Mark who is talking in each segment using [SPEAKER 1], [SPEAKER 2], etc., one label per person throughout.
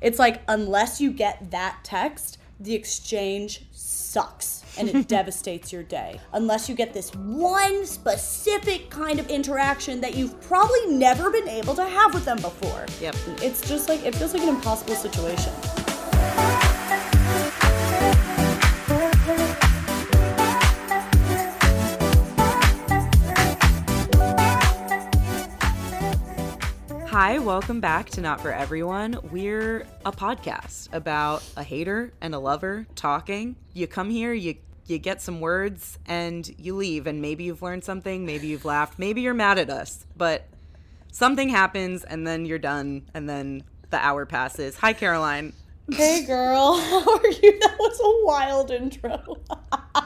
[SPEAKER 1] It's like unless you get that text, the exchange sucks and it devastates your day. Unless you get this one specific kind of interaction that you've probably never been able to have with them before.
[SPEAKER 2] Yep.
[SPEAKER 1] It's just like it feels like an impossible situation.
[SPEAKER 2] Hi, welcome back to Not For Everyone. We're a podcast about a hater and a lover talking. You come here, you you get some words and you leave and maybe you've learned something, maybe you've laughed, maybe you're mad at us, but something happens and then you're done and then the hour passes. Hi Caroline.
[SPEAKER 1] Hey girl, how are you? That was a wild intro.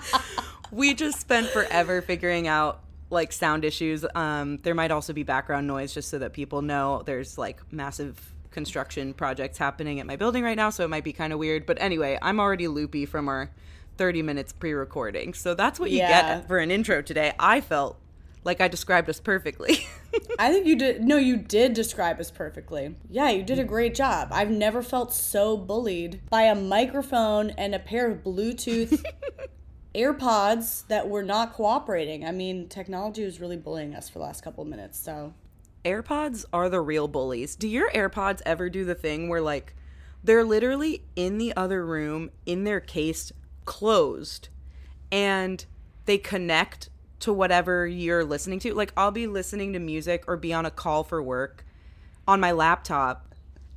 [SPEAKER 2] we just spent forever figuring out like sound issues. Um, there might also be background noise just so that people know there's like massive construction projects happening at my building right now, so it might be kind of weird. But anyway, I'm already loopy from our 30 minutes pre-recording, so that's what you
[SPEAKER 1] Yeah.
[SPEAKER 2] get for an intro today. I felt like I described us perfectly.
[SPEAKER 1] I think you did. No, you did describe us perfectly. Yeah, you did a great job. I've never felt so bullied by a microphone and a pair of Bluetooth AirPods that were not cooperating. I mean, technology was really bullying us for the last couple of minutes. So
[SPEAKER 2] AirPods are the real bullies. Do your AirPods ever do the thing where like they're literally in the other room in their case closed and they connect to whatever you're listening to? Like I'll be listening to music or be on a call for work on my laptop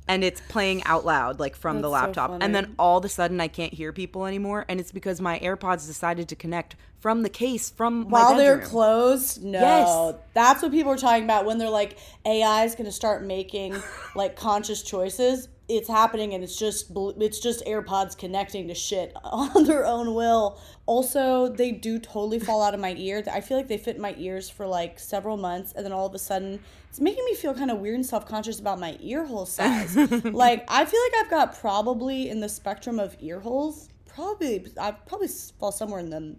[SPEAKER 2] and it's playing out loud like from the
[SPEAKER 1] That's so
[SPEAKER 2] laptop
[SPEAKER 1] funny.
[SPEAKER 2] and then all of a sudden I can't hear people anymore and it's because my AirPods decided to connect from the case from my
[SPEAKER 1] while they're closed, no,
[SPEAKER 2] Yes.
[SPEAKER 1] that's what people are talking about when they're like AI is going to start making like conscious choices. It's happening, and it's just it's just AirPods connecting to shit on their own will. Also, they do totally fall out of my ear. I feel like they fit in my ears for like several months, and then all of a sudden, it's making me feel kind of weird and self conscious about my ear hole size. like I feel like I've got probably in the spectrum of ear holes, probably I probably fall somewhere in the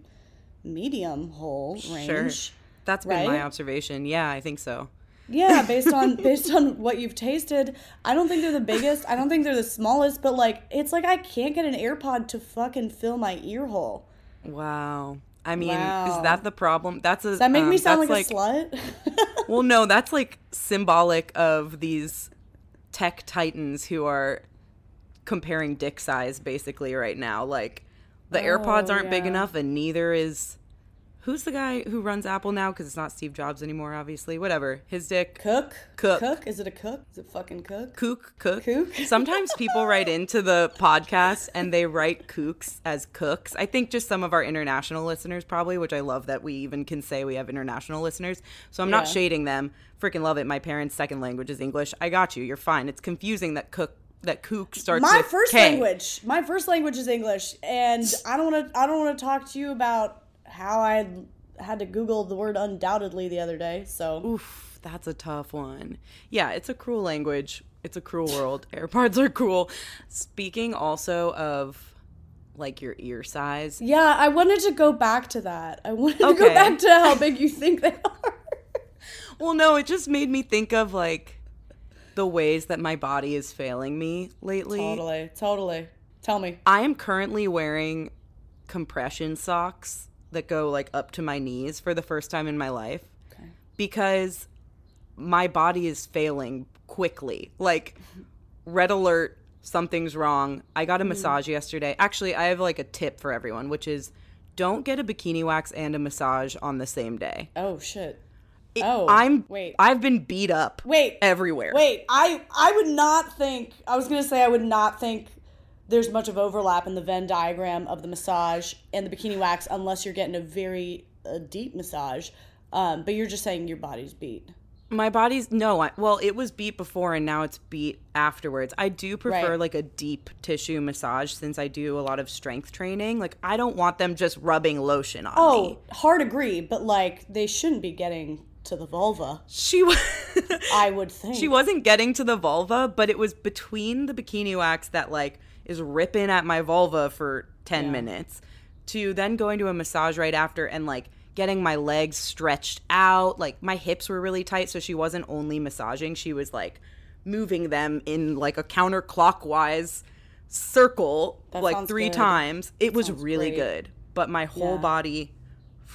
[SPEAKER 1] medium hole range.
[SPEAKER 2] Sure. That's been my observation. Yeah, I think so.
[SPEAKER 1] Yeah, based on based on what you've tasted, I don't think they're the biggest. I don't think they're the smallest, but like it's like I can't get an AirPod to fucking fill my ear hole.
[SPEAKER 2] Wow. I mean,
[SPEAKER 1] Wow.
[SPEAKER 2] is that the problem? That's a
[SPEAKER 1] Does that make me
[SPEAKER 2] um,
[SPEAKER 1] sound like,
[SPEAKER 2] that's
[SPEAKER 1] a slut?
[SPEAKER 2] well, no, that's like symbolic of these tech titans who are comparing dick size basically right now. Like the AirPods
[SPEAKER 1] Oh,
[SPEAKER 2] aren't big enough, and neither is who's the guy who runs Apple now? Because it's not Steve Jobs anymore, obviously. Whatever, his dick.
[SPEAKER 1] cook?
[SPEAKER 2] Cook.
[SPEAKER 1] Cook? Is it a cook? Is it fucking cook?
[SPEAKER 2] Kook, cook.
[SPEAKER 1] Kook?
[SPEAKER 2] Sometimes people write into the podcast and they write kooks as cooks. I think just some of our international listeners probably, which I love that we even can say we have international listeners. So I'm not shading them. Freaking love it. My parents' second language is English. I got you. You're fine. It's confusing that cook that kook starts
[SPEAKER 1] My first
[SPEAKER 2] K.
[SPEAKER 1] language. My first language is English, and I don't want to. I don't want to talk to you about how I had to Google the word undoubtedly the other day. So
[SPEAKER 2] Oof, that's a tough one. Yeah, it's a cruel language. It's a cruel world. AirPods are cruel. Speaking also of like your ear size,
[SPEAKER 1] yeah, I wanted to go back to that. I wanted to go back to how big you think they are.
[SPEAKER 2] Well, no, it just made me think of like the ways that my body is failing me lately.
[SPEAKER 1] Totally, totally. Tell me.
[SPEAKER 2] I am currently wearing compression socks that go like up to my knees for the first time in my life
[SPEAKER 1] Okay.
[SPEAKER 2] because my body is failing quickly. Like red alert, something's wrong. I got a mm-hmm. massage yesterday. Actually, I have like a tip for everyone, which is don't get a bikini wax and a massage on the same day.
[SPEAKER 1] Oh shit. oh,
[SPEAKER 2] I'm
[SPEAKER 1] wait.
[SPEAKER 2] I've been beat up
[SPEAKER 1] wait.
[SPEAKER 2] everywhere.
[SPEAKER 1] Wait. I I would not think. I was gonna say I would not think there's much of overlap in the Venn diagram of the massage and the bikini wax unless you're getting a very uh, deep massage. Um, but you're just saying your body's beat.
[SPEAKER 2] My body's no, I, well, it was beat before and now it's beat afterwards. I do prefer
[SPEAKER 1] Right.
[SPEAKER 2] like a deep tissue massage since I do a lot of strength training. Like I don't want them just rubbing lotion on
[SPEAKER 1] Oh,
[SPEAKER 2] me.
[SPEAKER 1] Oh, hard agree, but like they shouldn't be getting to the vulva.
[SPEAKER 2] She was
[SPEAKER 1] I would think.
[SPEAKER 2] she wasn't getting to the vulva, but it was between the bikini wax that like is ripping at my vulva for 10
[SPEAKER 1] Yeah.
[SPEAKER 2] minutes to then going to a massage right after and like getting my legs stretched out. Like my hips were really tight, so she wasn't only massaging, she was like moving them in like a counterclockwise circle
[SPEAKER 1] That
[SPEAKER 2] like three
[SPEAKER 1] good.
[SPEAKER 2] times. It was really
[SPEAKER 1] great.
[SPEAKER 2] good. But my whole
[SPEAKER 1] Yeah.
[SPEAKER 2] body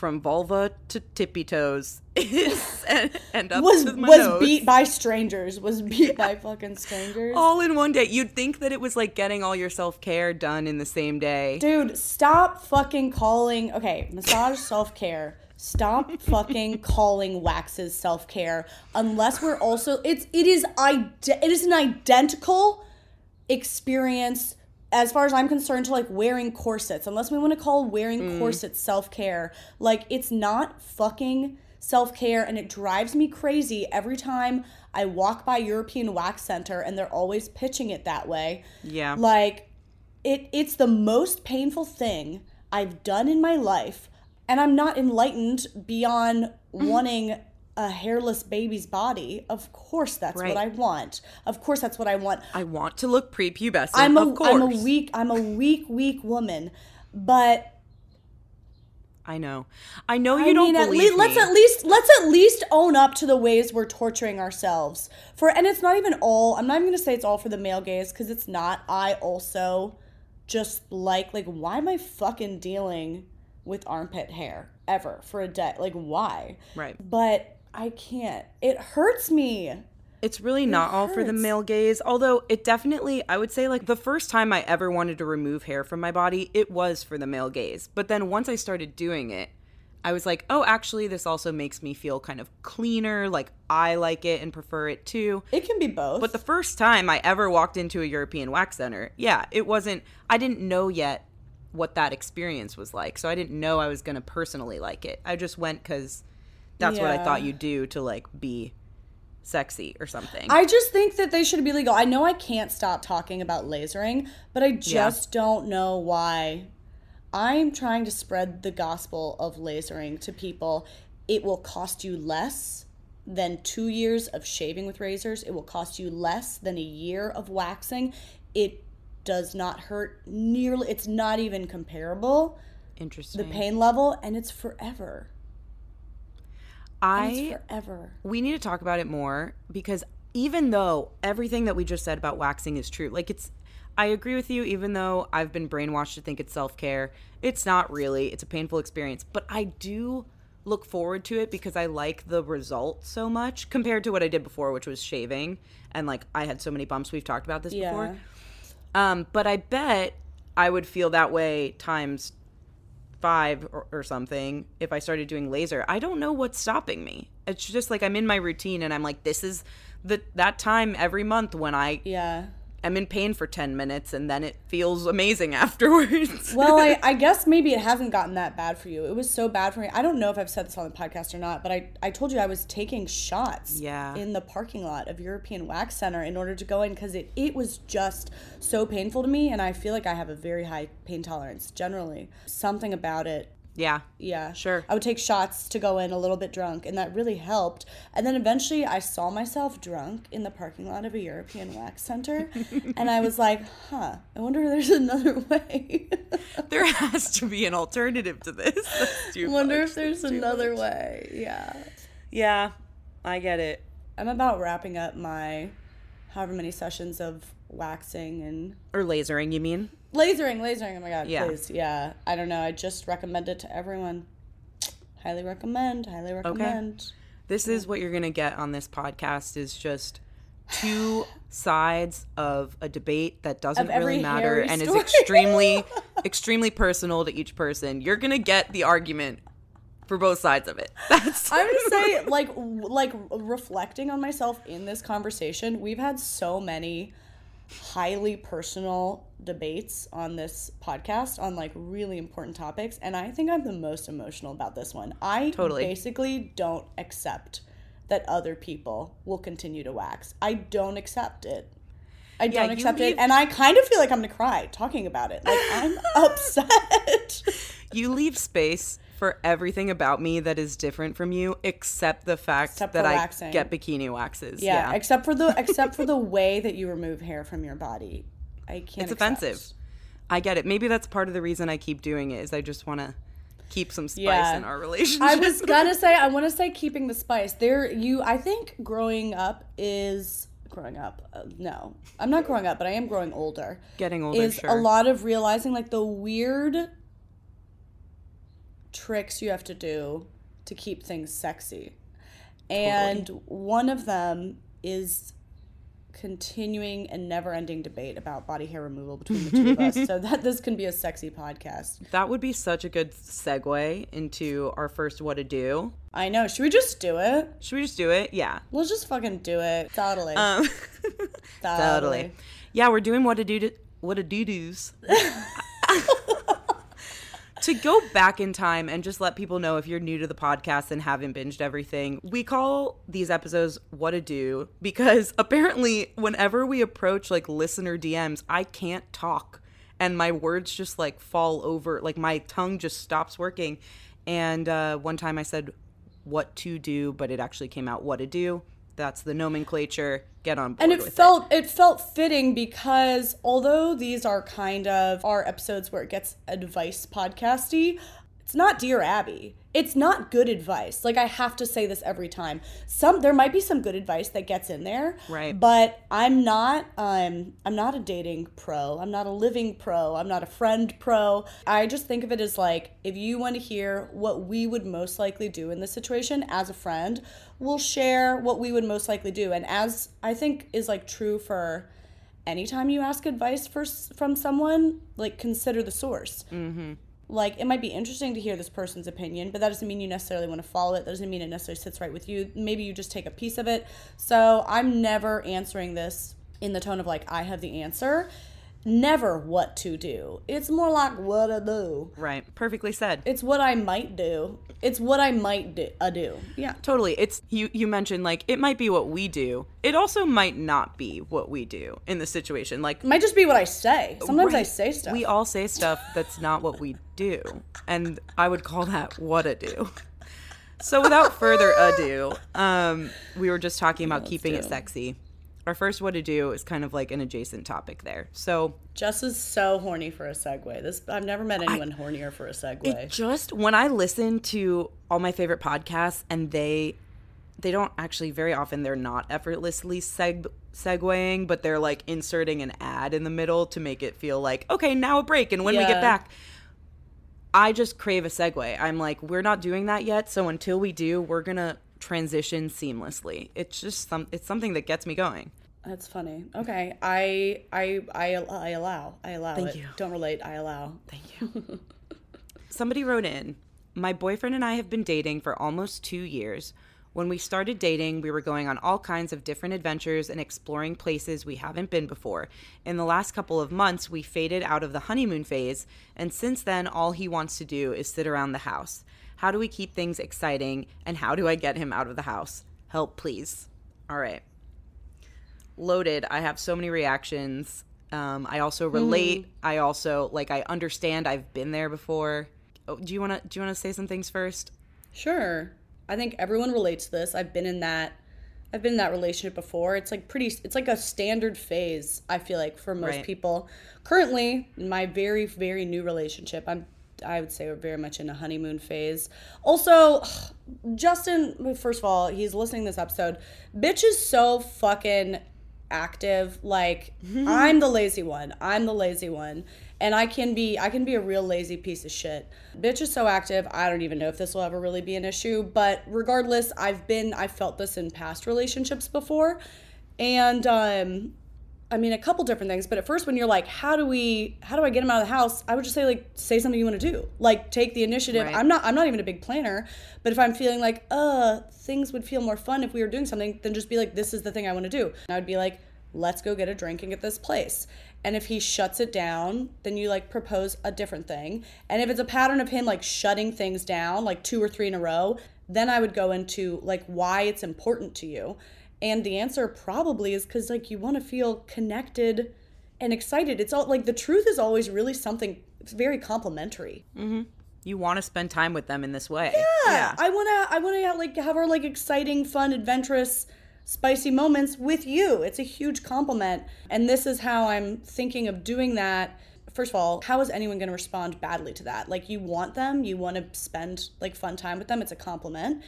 [SPEAKER 2] from vulva to tippy toes is and, and up
[SPEAKER 1] was
[SPEAKER 2] to my
[SPEAKER 1] was
[SPEAKER 2] nose.
[SPEAKER 1] beat by strangers. Was beat by fucking strangers.
[SPEAKER 2] all in one day. You'd think that it was like getting all your self care done in the same day.
[SPEAKER 1] Dude, stop fucking calling. Okay, massage self care. Stop fucking calling waxes self care unless we're also it's it is ide- it is an identical experience as far as I'm concerned to like wearing corsets. Unless we want to call wearing corsets self care, like it's not fucking self care, and it drives me crazy every time I walk by European Wax Center and they're always pitching it that way.
[SPEAKER 2] Yeah.
[SPEAKER 1] Like it it's the most painful thing I've done in my life and I'm not enlightened beyond
[SPEAKER 2] Mm-hmm.
[SPEAKER 1] wanting a hairless baby's body. Of course that's
[SPEAKER 2] Right.
[SPEAKER 1] what I want. Of course that's what I want.
[SPEAKER 2] I want to look prepubescent.
[SPEAKER 1] I'm a
[SPEAKER 2] of course.
[SPEAKER 1] am a weak I'm a weak weak woman. But
[SPEAKER 2] I know. I know you
[SPEAKER 1] I
[SPEAKER 2] don't
[SPEAKER 1] mean, at
[SPEAKER 2] believe
[SPEAKER 1] least let's at least let's at least own up to the ways we're torturing ourselves for, and it's not even all. I'm not even gonna say it's all for the male gaze because it's not. I also just like like why am I fucking dealing with armpit hair ever for a day? Like why?
[SPEAKER 2] Right.
[SPEAKER 1] But I can't. It hurts me.
[SPEAKER 2] It's really not all for the male gaze, although it definitely, I would say, like the first time I ever wanted to remove hair from my body, it was for the male gaze. But then once I started doing it, I was like, oh, actually, this also makes me feel kind of cleaner. Like I like it and prefer it too.
[SPEAKER 1] It can be both.
[SPEAKER 2] But the first time I ever walked into a European wax center, yeah, it wasn't, I didn't know yet what that experience was like. So I didn't know I was going to personally like it. I just went because that's what I thought you do to like be sexy or something.
[SPEAKER 1] I just think that they should be legal. I know I can't stop talking about lasering, but I just don't know why. I'm trying to spread the gospel of lasering to people. It will cost you less than two years of shaving with razors. It will cost you less than a year of waxing. It does not hurt nearly, it's not even comparable.
[SPEAKER 2] Interesting.
[SPEAKER 1] The pain level, and it's forever.
[SPEAKER 2] I
[SPEAKER 1] forever.
[SPEAKER 2] we need to talk about it more because even though everything that we just said about waxing is true, like it's I agree with you even though I've been brainwashed to think it's self-care. It's not really. It's a painful experience, but I do look forward to it because I like the result so much compared to what I did before, which was shaving and like I had so many bumps. We've talked about this
[SPEAKER 1] Yeah.
[SPEAKER 2] before. Um, but I bet I would feel that way times five or, or something if I started doing laser. I don't know what's stopping me. It's just like I'm in my routine and I'm like, this is the that time every month when I
[SPEAKER 1] Yeah.
[SPEAKER 2] Am in pain for ten minutes and then it feels amazing afterwards.
[SPEAKER 1] Well, I, I guess maybe it hasn't gotten that bad for you. It was so bad for me. I don't know if I've said this on the podcast or not, but I, I told you I was taking shots
[SPEAKER 2] Yeah.
[SPEAKER 1] in the parking lot of European Wax Center in order to go in because it, it was just so painful to me. And I feel like I have a very high pain tolerance generally. Something about it.
[SPEAKER 2] Yeah.
[SPEAKER 1] Yeah.
[SPEAKER 2] Sure.
[SPEAKER 1] I would take shots to go in a little bit drunk, and that really helped. And then eventually I saw myself drunk in the parking lot of a European Wax Center, and I was like, huh, I wonder if there's another way.
[SPEAKER 2] There has to be an alternative to this.
[SPEAKER 1] I wonder
[SPEAKER 2] much.
[SPEAKER 1] if there's
[SPEAKER 2] That's
[SPEAKER 1] another way. Yeah.
[SPEAKER 2] Yeah. I get it.
[SPEAKER 1] I'm about wrapping up my however many sessions of waxing and
[SPEAKER 2] Or lasering, you mean?
[SPEAKER 1] Lasering, lasering. Oh my god,
[SPEAKER 2] Yeah.
[SPEAKER 1] please. Yeah. I don't know. I just recommend it to everyone. Highly recommend. Highly recommend. Okay.
[SPEAKER 2] This is what you're going to get on this podcast is just two sides of a debate that doesn't really matter and is extremely extremely personal to each person. You're going to get the argument for both sides of it. That's
[SPEAKER 1] I would say, like, like reflecting on myself in this conversation, we've had so many highly personal debates on this podcast on like really important topics, and I think I'm the most emotional about this one. I
[SPEAKER 2] Totally.
[SPEAKER 1] basically don't accept that other people will continue to wax. I don't accept it. I don't accept
[SPEAKER 2] leave-
[SPEAKER 1] it, and I kind of feel like I'm gonna cry talking about it. Like I'm upset.
[SPEAKER 2] you leave space for everything about me that is different from you except the fact
[SPEAKER 1] Except
[SPEAKER 2] that I
[SPEAKER 1] waxing.
[SPEAKER 2] get bikini waxes.
[SPEAKER 1] Yeah,
[SPEAKER 2] Yeah.
[SPEAKER 1] except for the except for the way that you remove hair from your body. I can't.
[SPEAKER 2] It's
[SPEAKER 1] accept.
[SPEAKER 2] offensive. I get it. Maybe that's part of the reason I keep doing it is I just want to keep some spice
[SPEAKER 1] Yeah.
[SPEAKER 2] in our relationship.
[SPEAKER 1] I was gonna say I want to say keeping the spice. There, you. I think growing up is growing up. Uh, no, I'm not growing up, but I am growing older.
[SPEAKER 2] Getting older,
[SPEAKER 1] is
[SPEAKER 2] sure.
[SPEAKER 1] a lot of realizing like the weird tricks you have to do to keep things sexy. And one of them is continuing and never-ending debate about body hair removal between the two of us so that this can be a sexy podcast.
[SPEAKER 2] That would be such a good segue into our first what to do.
[SPEAKER 1] I know. Should we just do it?
[SPEAKER 2] Should we just do it? Yeah.
[SPEAKER 1] We'll just fucking do it. Totally.
[SPEAKER 2] Um,
[SPEAKER 1] totally.
[SPEAKER 2] totally. Yeah, we're doing what to do to what to do do's. to go back in time and just let people know if you're new to the podcast and haven't binged everything, we call these episodes What to Do because apparently, whenever we approach like listener DMs, I can't talk and my words just like fall over, like my tongue just stops working. And uh, one time I said what to do, but it actually came out what to do. That's the nomenclature. Get on board.
[SPEAKER 1] and it felt it. felt fitting because although these are kind of our episodes where it gets advice podcasty it's not dear abby. It's not good advice. Like i have to say this every time. Some there might be some good advice that gets in there
[SPEAKER 2] Right.
[SPEAKER 1] but i'm not um i'm not a dating pro. I'm not a living pro. I'm not a friend pro. I just think of it as like if you want to hear what we would most likely do in this situation as a friend we'll share what we would most likely do. And as i think is like true for anytime you ask advice for, from someone like consider the source.
[SPEAKER 2] Mm-hmm.
[SPEAKER 1] Like it might be interesting to hear this person's opinion but that doesn't mean you necessarily want to follow it that doesn't mean it necessarily sits right with you. Maybe you just take a piece of it. So i'm never answering this in the tone of like i have the answer never what to do it's more like what to do
[SPEAKER 2] Right. Perfectly said.
[SPEAKER 1] it's what i might do it's what i might do, uh, do. yeah
[SPEAKER 2] Totally. It's you you mentioned like it might be what we do. It also might not be what we do in the situation. Like
[SPEAKER 1] it might just be what i say sometimes i say stuff
[SPEAKER 2] We all say stuff that's not what we do. And I would call that what a do. So without further ado, um, we were just talking about keeping it sexy. Our first what to do is kind of like an adjacent topic there. So
[SPEAKER 1] Jess is so horny for a segue. This I've never met anyone hornier for a segue.
[SPEAKER 2] It just when I listen to all my favorite podcasts and they they don't actually very often they're not effortlessly seg segueing, but they're like inserting an ad in the middle to make it feel like okay now a break and when we get back. I just crave a segue. I'm like, we're not doing that yet, so until we do, we're gonna transition seamlessly. It's just some it's something that gets me going.
[SPEAKER 1] That's funny. Okay, I I I, I allow. I allow
[SPEAKER 2] Thank
[SPEAKER 1] it.
[SPEAKER 2] you.
[SPEAKER 1] Don't relate. I allow.
[SPEAKER 2] Thank you. Somebody wrote in My boyfriend and I have been dating for almost two years. When we started dating, we were going on all kinds of different adventures and exploring places we haven't been before. In the last couple of months, we faded out of the honeymoon phase, and since then, all he wants to do is sit around the house. How do we keep things exciting, and how do I get him out of the house? Help, please. All right loaded. I have so many reactions. Um, I also relate. I also like. I understand. I've been there before. Oh, do you want to? Do you want to say some things first?
[SPEAKER 1] Sure. I think everyone relates to this. I've been in that. I've been in that relationship before. It's like pretty. It's like a standard phase. I feel like for most
[SPEAKER 2] Right.
[SPEAKER 1] people. Currently, in my very very new relationship, I'm. I would say we're very much in a honeymoon phase. Also, Justin. First of all, he's listening to this episode. Bitch is so fucking active. Like I'm the lazy one. I'm the lazy one. And I can be I can be a real lazy piece of shit. Bitch is so active. I don't even know if this will ever really be an issue, but regardless, I've been I've felt this in past relationships before. And um I mean a couple different things, but at first when you're like, how do we how do I get him out of the house? I would just say like say something you want to do. Like take the initiative.
[SPEAKER 2] Right.
[SPEAKER 1] I'm not I'm not even a big planner, but if I'm feeling like, uh, things would feel more fun if we were doing something, then just be like, this is the thing I want to do. And I would be like, let's go get a drink and get this place. And if he shuts it down, then you like propose a different thing. And if it's a pattern of him like shutting things down, like two or three in a row, then I would go into like why it's important to you. And the answer probably is because like you want to feel connected and excited. It's all like the truth is always really something very complimentary. Mm-hmm.
[SPEAKER 2] You want to spend time with them in this way.
[SPEAKER 1] Yeah, I wanna I wanna like have our like exciting, fun, adventurous, spicy moments with you. It's a huge compliment, and this is how I'm thinking of doing that. First of all, how is anyone going to respond badly to that? Like you want them, you want to spend like fun time with them. It's a compliment.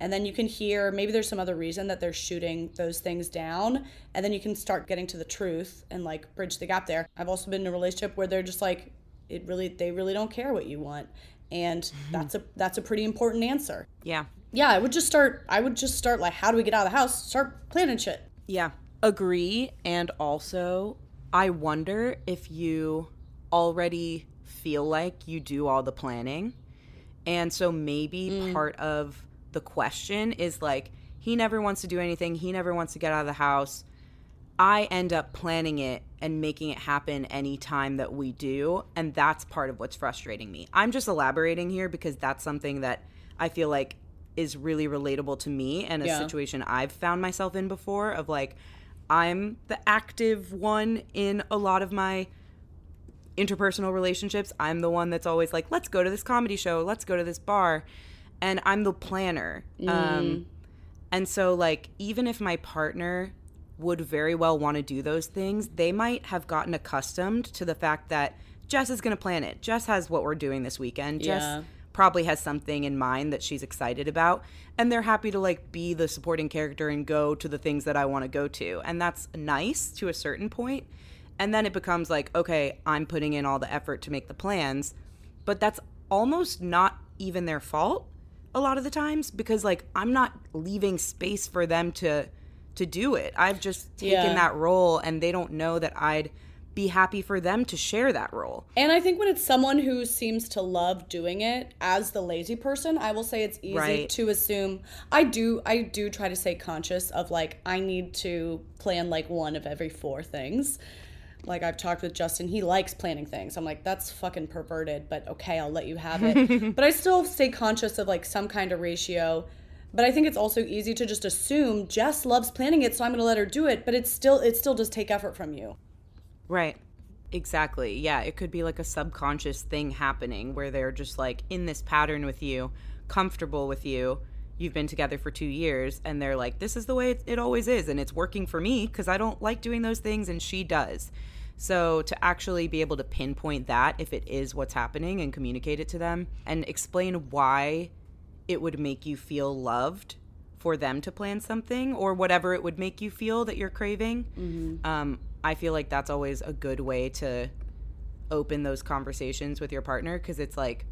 [SPEAKER 1] And then you can hear maybe there's some other reason that they're shooting those things down and then you can start getting to the truth and like bridge the gap there i've also been in a relationship where they're just like it really they really don't care what you want and mm-hmm. that's a that's a pretty important answer
[SPEAKER 2] Yeah.
[SPEAKER 1] yeah i would just start i would just start like how do we get out of the house start planning shit
[SPEAKER 2] Yeah. Agree. And also, I wonder if you already feel like you do all the planning. And so maybe mm. part of the question is like, he never wants to do anything. He never wants to get out of the house. I end up planning it and making it happen anytime that we do. And that's part of what's frustrating me. I'm just elaborating here because that's something that I feel like is really relatable to me and a
[SPEAKER 1] Yeah.
[SPEAKER 2] situation I've found myself in before of like, I'm the active one in a lot of my interpersonal relationships. I'm the one that's always like, let's go to this comedy show, let's go to this bar. And I'm the planner. Um, and so, like, even if my partner would very well want to do those things, they might have gotten accustomed to the fact that Jess is going to plan it. Jess has what we're doing this weekend.
[SPEAKER 1] Yeah.
[SPEAKER 2] Jess probably has something in mind that she's excited about. And they're happy to, like, be the supporting character and go to the things that I want to go to. And that's nice to a certain point. And then it becomes like, okay, I'm putting in all the effort to make the plans. But that's almost not even their fault a lot of the times because like I'm not leaving space for them to to do it. I've just taken
[SPEAKER 1] Yeah.
[SPEAKER 2] that role and they don't know that I'd be happy for them to share that role.
[SPEAKER 1] And I think when it's someone who seems to love doing it as the lazy person, I will say it's easy
[SPEAKER 2] Right.
[SPEAKER 1] to assume I do I do try to stay conscious of like I need to plan like one of every four things. Like I've talked with Justin, he likes planning things. I'm like, that's fucking perverted, but okay, I'll let you have it. but I still stay conscious of like some kind of ratio. But I think it's also easy to just assume Jess loves planning it, so I'm gonna let her do it. But it's still it still does take effort from you.
[SPEAKER 2] Right. Exactly. Yeah, it could be like a subconscious thing happening where they're just like in this pattern with you, comfortable with you. You've been together for 2 years and they're like this is the way it, it always is and it's working for me cuz I don't like doing those things and she does. So to actually be able to pinpoint that if it is what's happening and communicate it to them and explain why it would make you feel loved for them to plan something or whatever it would make you feel that you're craving. Um, I feel like that's always a good way to open those conversations with your partner because it's like,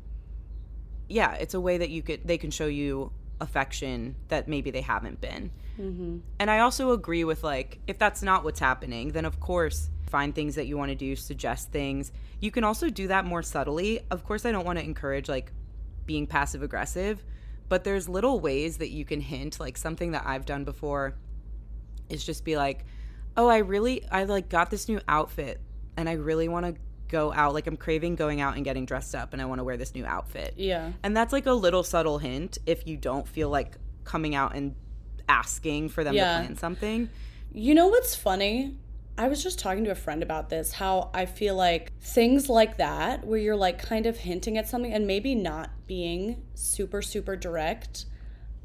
[SPEAKER 2] yeah, it's a way that you could they can show you affection that maybe they haven't been. Mm-hmm. And I also agree with like if that's not what's happening, then of course find things that you want to do, suggest things. You can also do that more subtly. Of course, I don't want to encourage like being passive aggressive, but there's little ways that you can hint like something that I've done before is just be like, "Oh, I really I like got this new outfit and I really want to go out like I'm craving going out and getting dressed up and I want to wear this new outfit."
[SPEAKER 1] Yeah.
[SPEAKER 2] And that's like a little subtle hint if you don't feel like coming out and asking for them
[SPEAKER 1] Yeah.
[SPEAKER 2] to plan something.
[SPEAKER 1] You know what's funny? I was just talking to a friend about this, how I feel like things like that, where you're like kind of hinting at something and maybe not being super, super direct,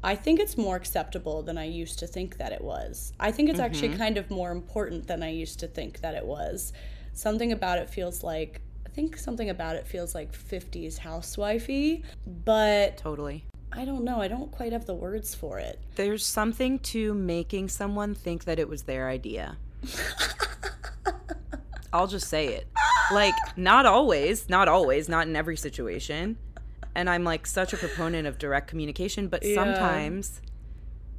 [SPEAKER 1] I think it's more acceptable than I used to think that it was. I think it's actually mm-hmm. kind of more important than I used to think that it was. Something about it feels like, I think something about it feels like 50s housewifey, but
[SPEAKER 2] Totally.
[SPEAKER 1] I don't know. I don't quite have the words for it.
[SPEAKER 2] There's something to making someone think that it was their idea. I'll just say it. Like, not always, not always, not in every situation. And I'm like such a proponent of direct communication, but
[SPEAKER 1] Yeah.
[SPEAKER 2] sometimes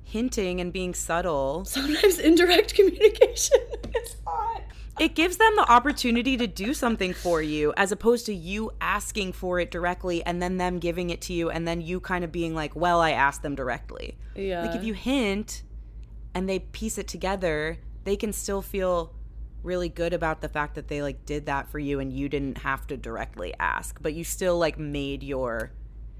[SPEAKER 2] hinting and being subtle,
[SPEAKER 1] Sometimes indirect communication is hot.
[SPEAKER 2] It gives them the opportunity to do something for you as opposed to you asking for it directly and then them giving it to you and then you kind of being like, well, I asked them directly.
[SPEAKER 1] Yeah.
[SPEAKER 2] Like if you hint and they piece it together, they can still feel really good about the fact that they like did that for you and you didn't have to directly ask, but you still like made your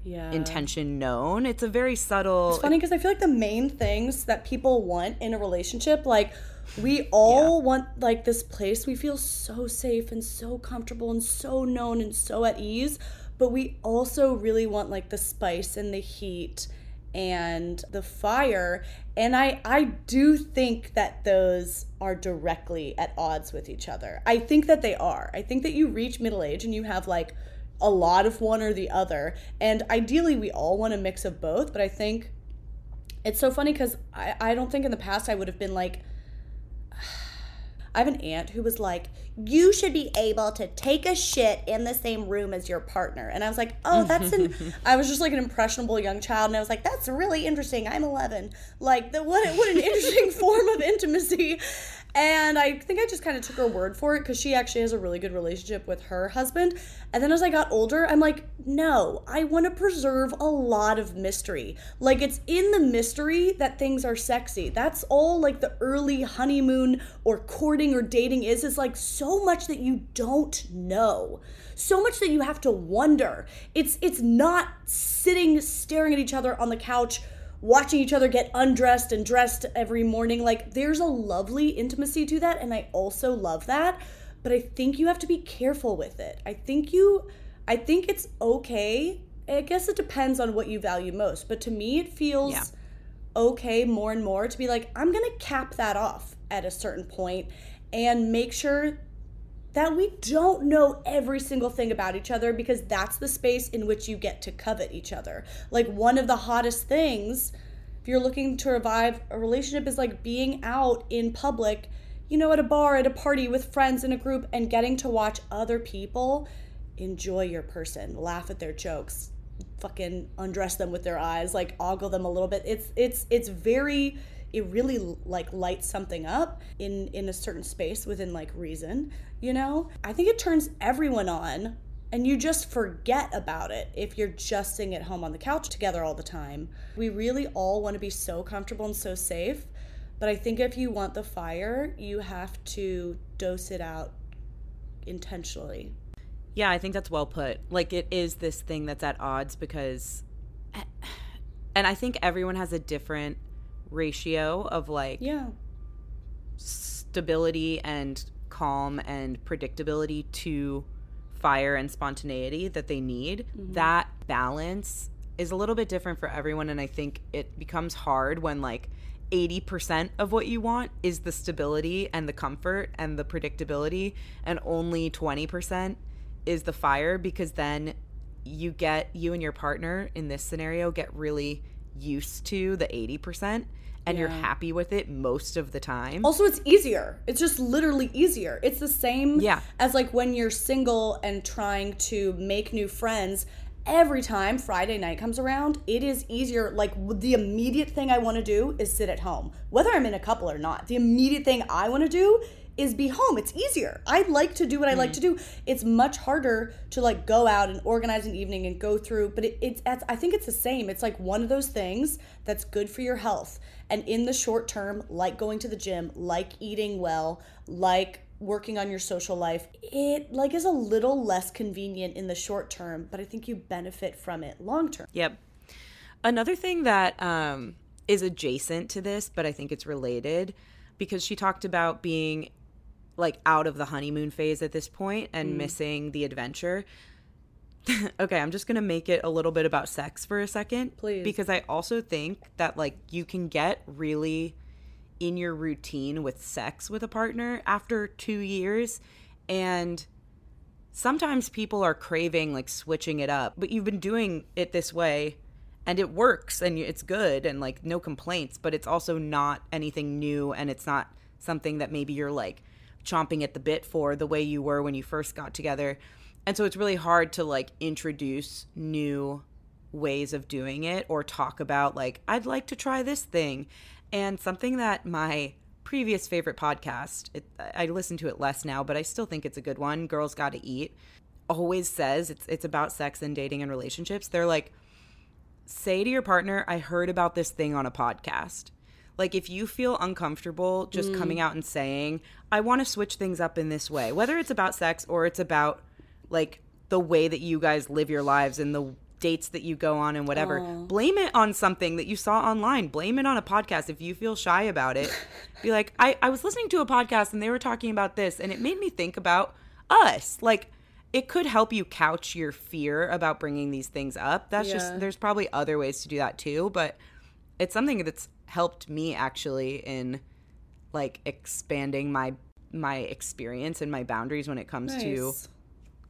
[SPEAKER 1] yeah.
[SPEAKER 2] intention known. It's a very subtle
[SPEAKER 1] It's funny because I feel like the main things that people want in a relationship, like we all want like this place. We feel so safe and so comfortable and so known and so at ease, but we also really want like the spice and the heat and the fire. And i i do think that those are directly at odds with each other. I think that they are. I think that you reach middle age and you have like a lot of one or the other and ideally we all want a mix of both but i think It's so funny because I, I don't think in the past I would have been like, I have an aunt who was like, you should be able to take a shit in the same room as your partner. And I was like, oh, that's an, I was just like an impressionable young child. And I was like, that's really interesting. I'm 11. Like, the, what, what an interesting form of intimacy. And I think I just kind of took her word for it because she actually has a really good relationship with her husband. And then as I got older, I'm like, no, I want to preserve a lot of mystery. Like, it's in the mystery that things are sexy. That's all like the early honeymoon or courting or dating is. It's like so much that you don't know. So much that you have to wonder. It's it's not sitting staring at each other on the couch watching each other get undressed and dressed every morning. Like, there's a lovely intimacy to that, and I also love that. But I think you have to be careful with it. I think you, I think it's okay. I guess it depends on what you value most. But to me, it feels
[SPEAKER 2] Yeah.
[SPEAKER 1] okay more and more to be like, I'm going to cap that off at a certain point and make sure that we don't know every single thing about each other because that's the space in which you get to covet each other. Like one of the hottest things if you're looking to revive a relationship is like being out in public, you know, at a bar, at a party with friends in a group and getting to watch other people enjoy your person, laugh at their jokes, fucking undress them with their eyes, like ogle them a little bit. It's it's it's very it really like lights something up in in a certain space within like reason, you know? I think it turns everyone on and you just forget about it if you're just sitting at home on the couch together all the time. We really all want to be so comfortable and so safe, but I think if you want the fire, you have to dose it out intentionally.
[SPEAKER 2] Yeah, I think that's well put. Like it is this thing that's at odds because and I think everyone has a different ratio of like
[SPEAKER 1] Yeah.
[SPEAKER 2] stability and calm and predictability to fire and spontaneity that they need. Mm-hmm. That balance is a little bit different for everyone and I think it becomes hard when like 80% of what you want is the stability and the comfort and the predictability and only 20% is the fire because then you get you and your partner in this scenario get really used to the 80% and you're happy with it most of the time.
[SPEAKER 1] Also, it's easier. It's just literally easier. It's the same
[SPEAKER 2] Yeah.
[SPEAKER 1] as like when you're single and trying to make new friends. Every time Friday night comes around, it is easier. Like the immediate thing I want to do is sit at home, whether I'm in a couple or not. The immediate thing I want to do is be home. It's easier. I like to do what I like to do. It's much harder to like go out and organize an evening and go through, but it, it's, it's I think it's the same. It's like one of those things that's good for your health. And in the short term, like going to the gym, like eating well, like working on your social life, it like is a little less convenient in the short term, but I think you benefit from it long term.
[SPEAKER 2] Yep. Another thing that um, is adjacent to this, but I think it's related, because she talked about being like out of the honeymoon phase at this point and mm. missing the adventure. okay, I'm just gonna make it a little bit about sex for a second,
[SPEAKER 1] Please.
[SPEAKER 2] because I also think that like you can get really in your routine with sex with a partner after two years, and sometimes people are craving like switching it up, but you've been doing it this way and it works and it's good and like no complaints, but it's also not anything new and it's not something that maybe you're like chomping at the bit for the way you were when you first got together. And so it's really hard to like introduce new ways of doing it or talk about like I'd like to try this thing. And something that my previous favorite podcast, it, I listen to it less now, but I still think it's a good one, Girls Gotta Eat, always says it's it's about sex and dating and relationships. They're like say to your partner, I heard about this thing on a podcast. Like if you feel uncomfortable just mm. coming out and saying, I want to switch things up in this way, whether it's about sex or it's about like the way that you guys live your lives and the dates that you go on and whatever, blame it on something that you saw online. Blame it on a podcast. If you feel shy about it, be like, I, I was listening to a podcast and they were talking about this and it made me think about us. Like, it could help you couch your fear about bringing these things up. That's
[SPEAKER 1] Yeah.
[SPEAKER 2] just, there's probably other ways to do that too, but it's something that's helped me actually in like expanding my my experience and my boundaries when it comes to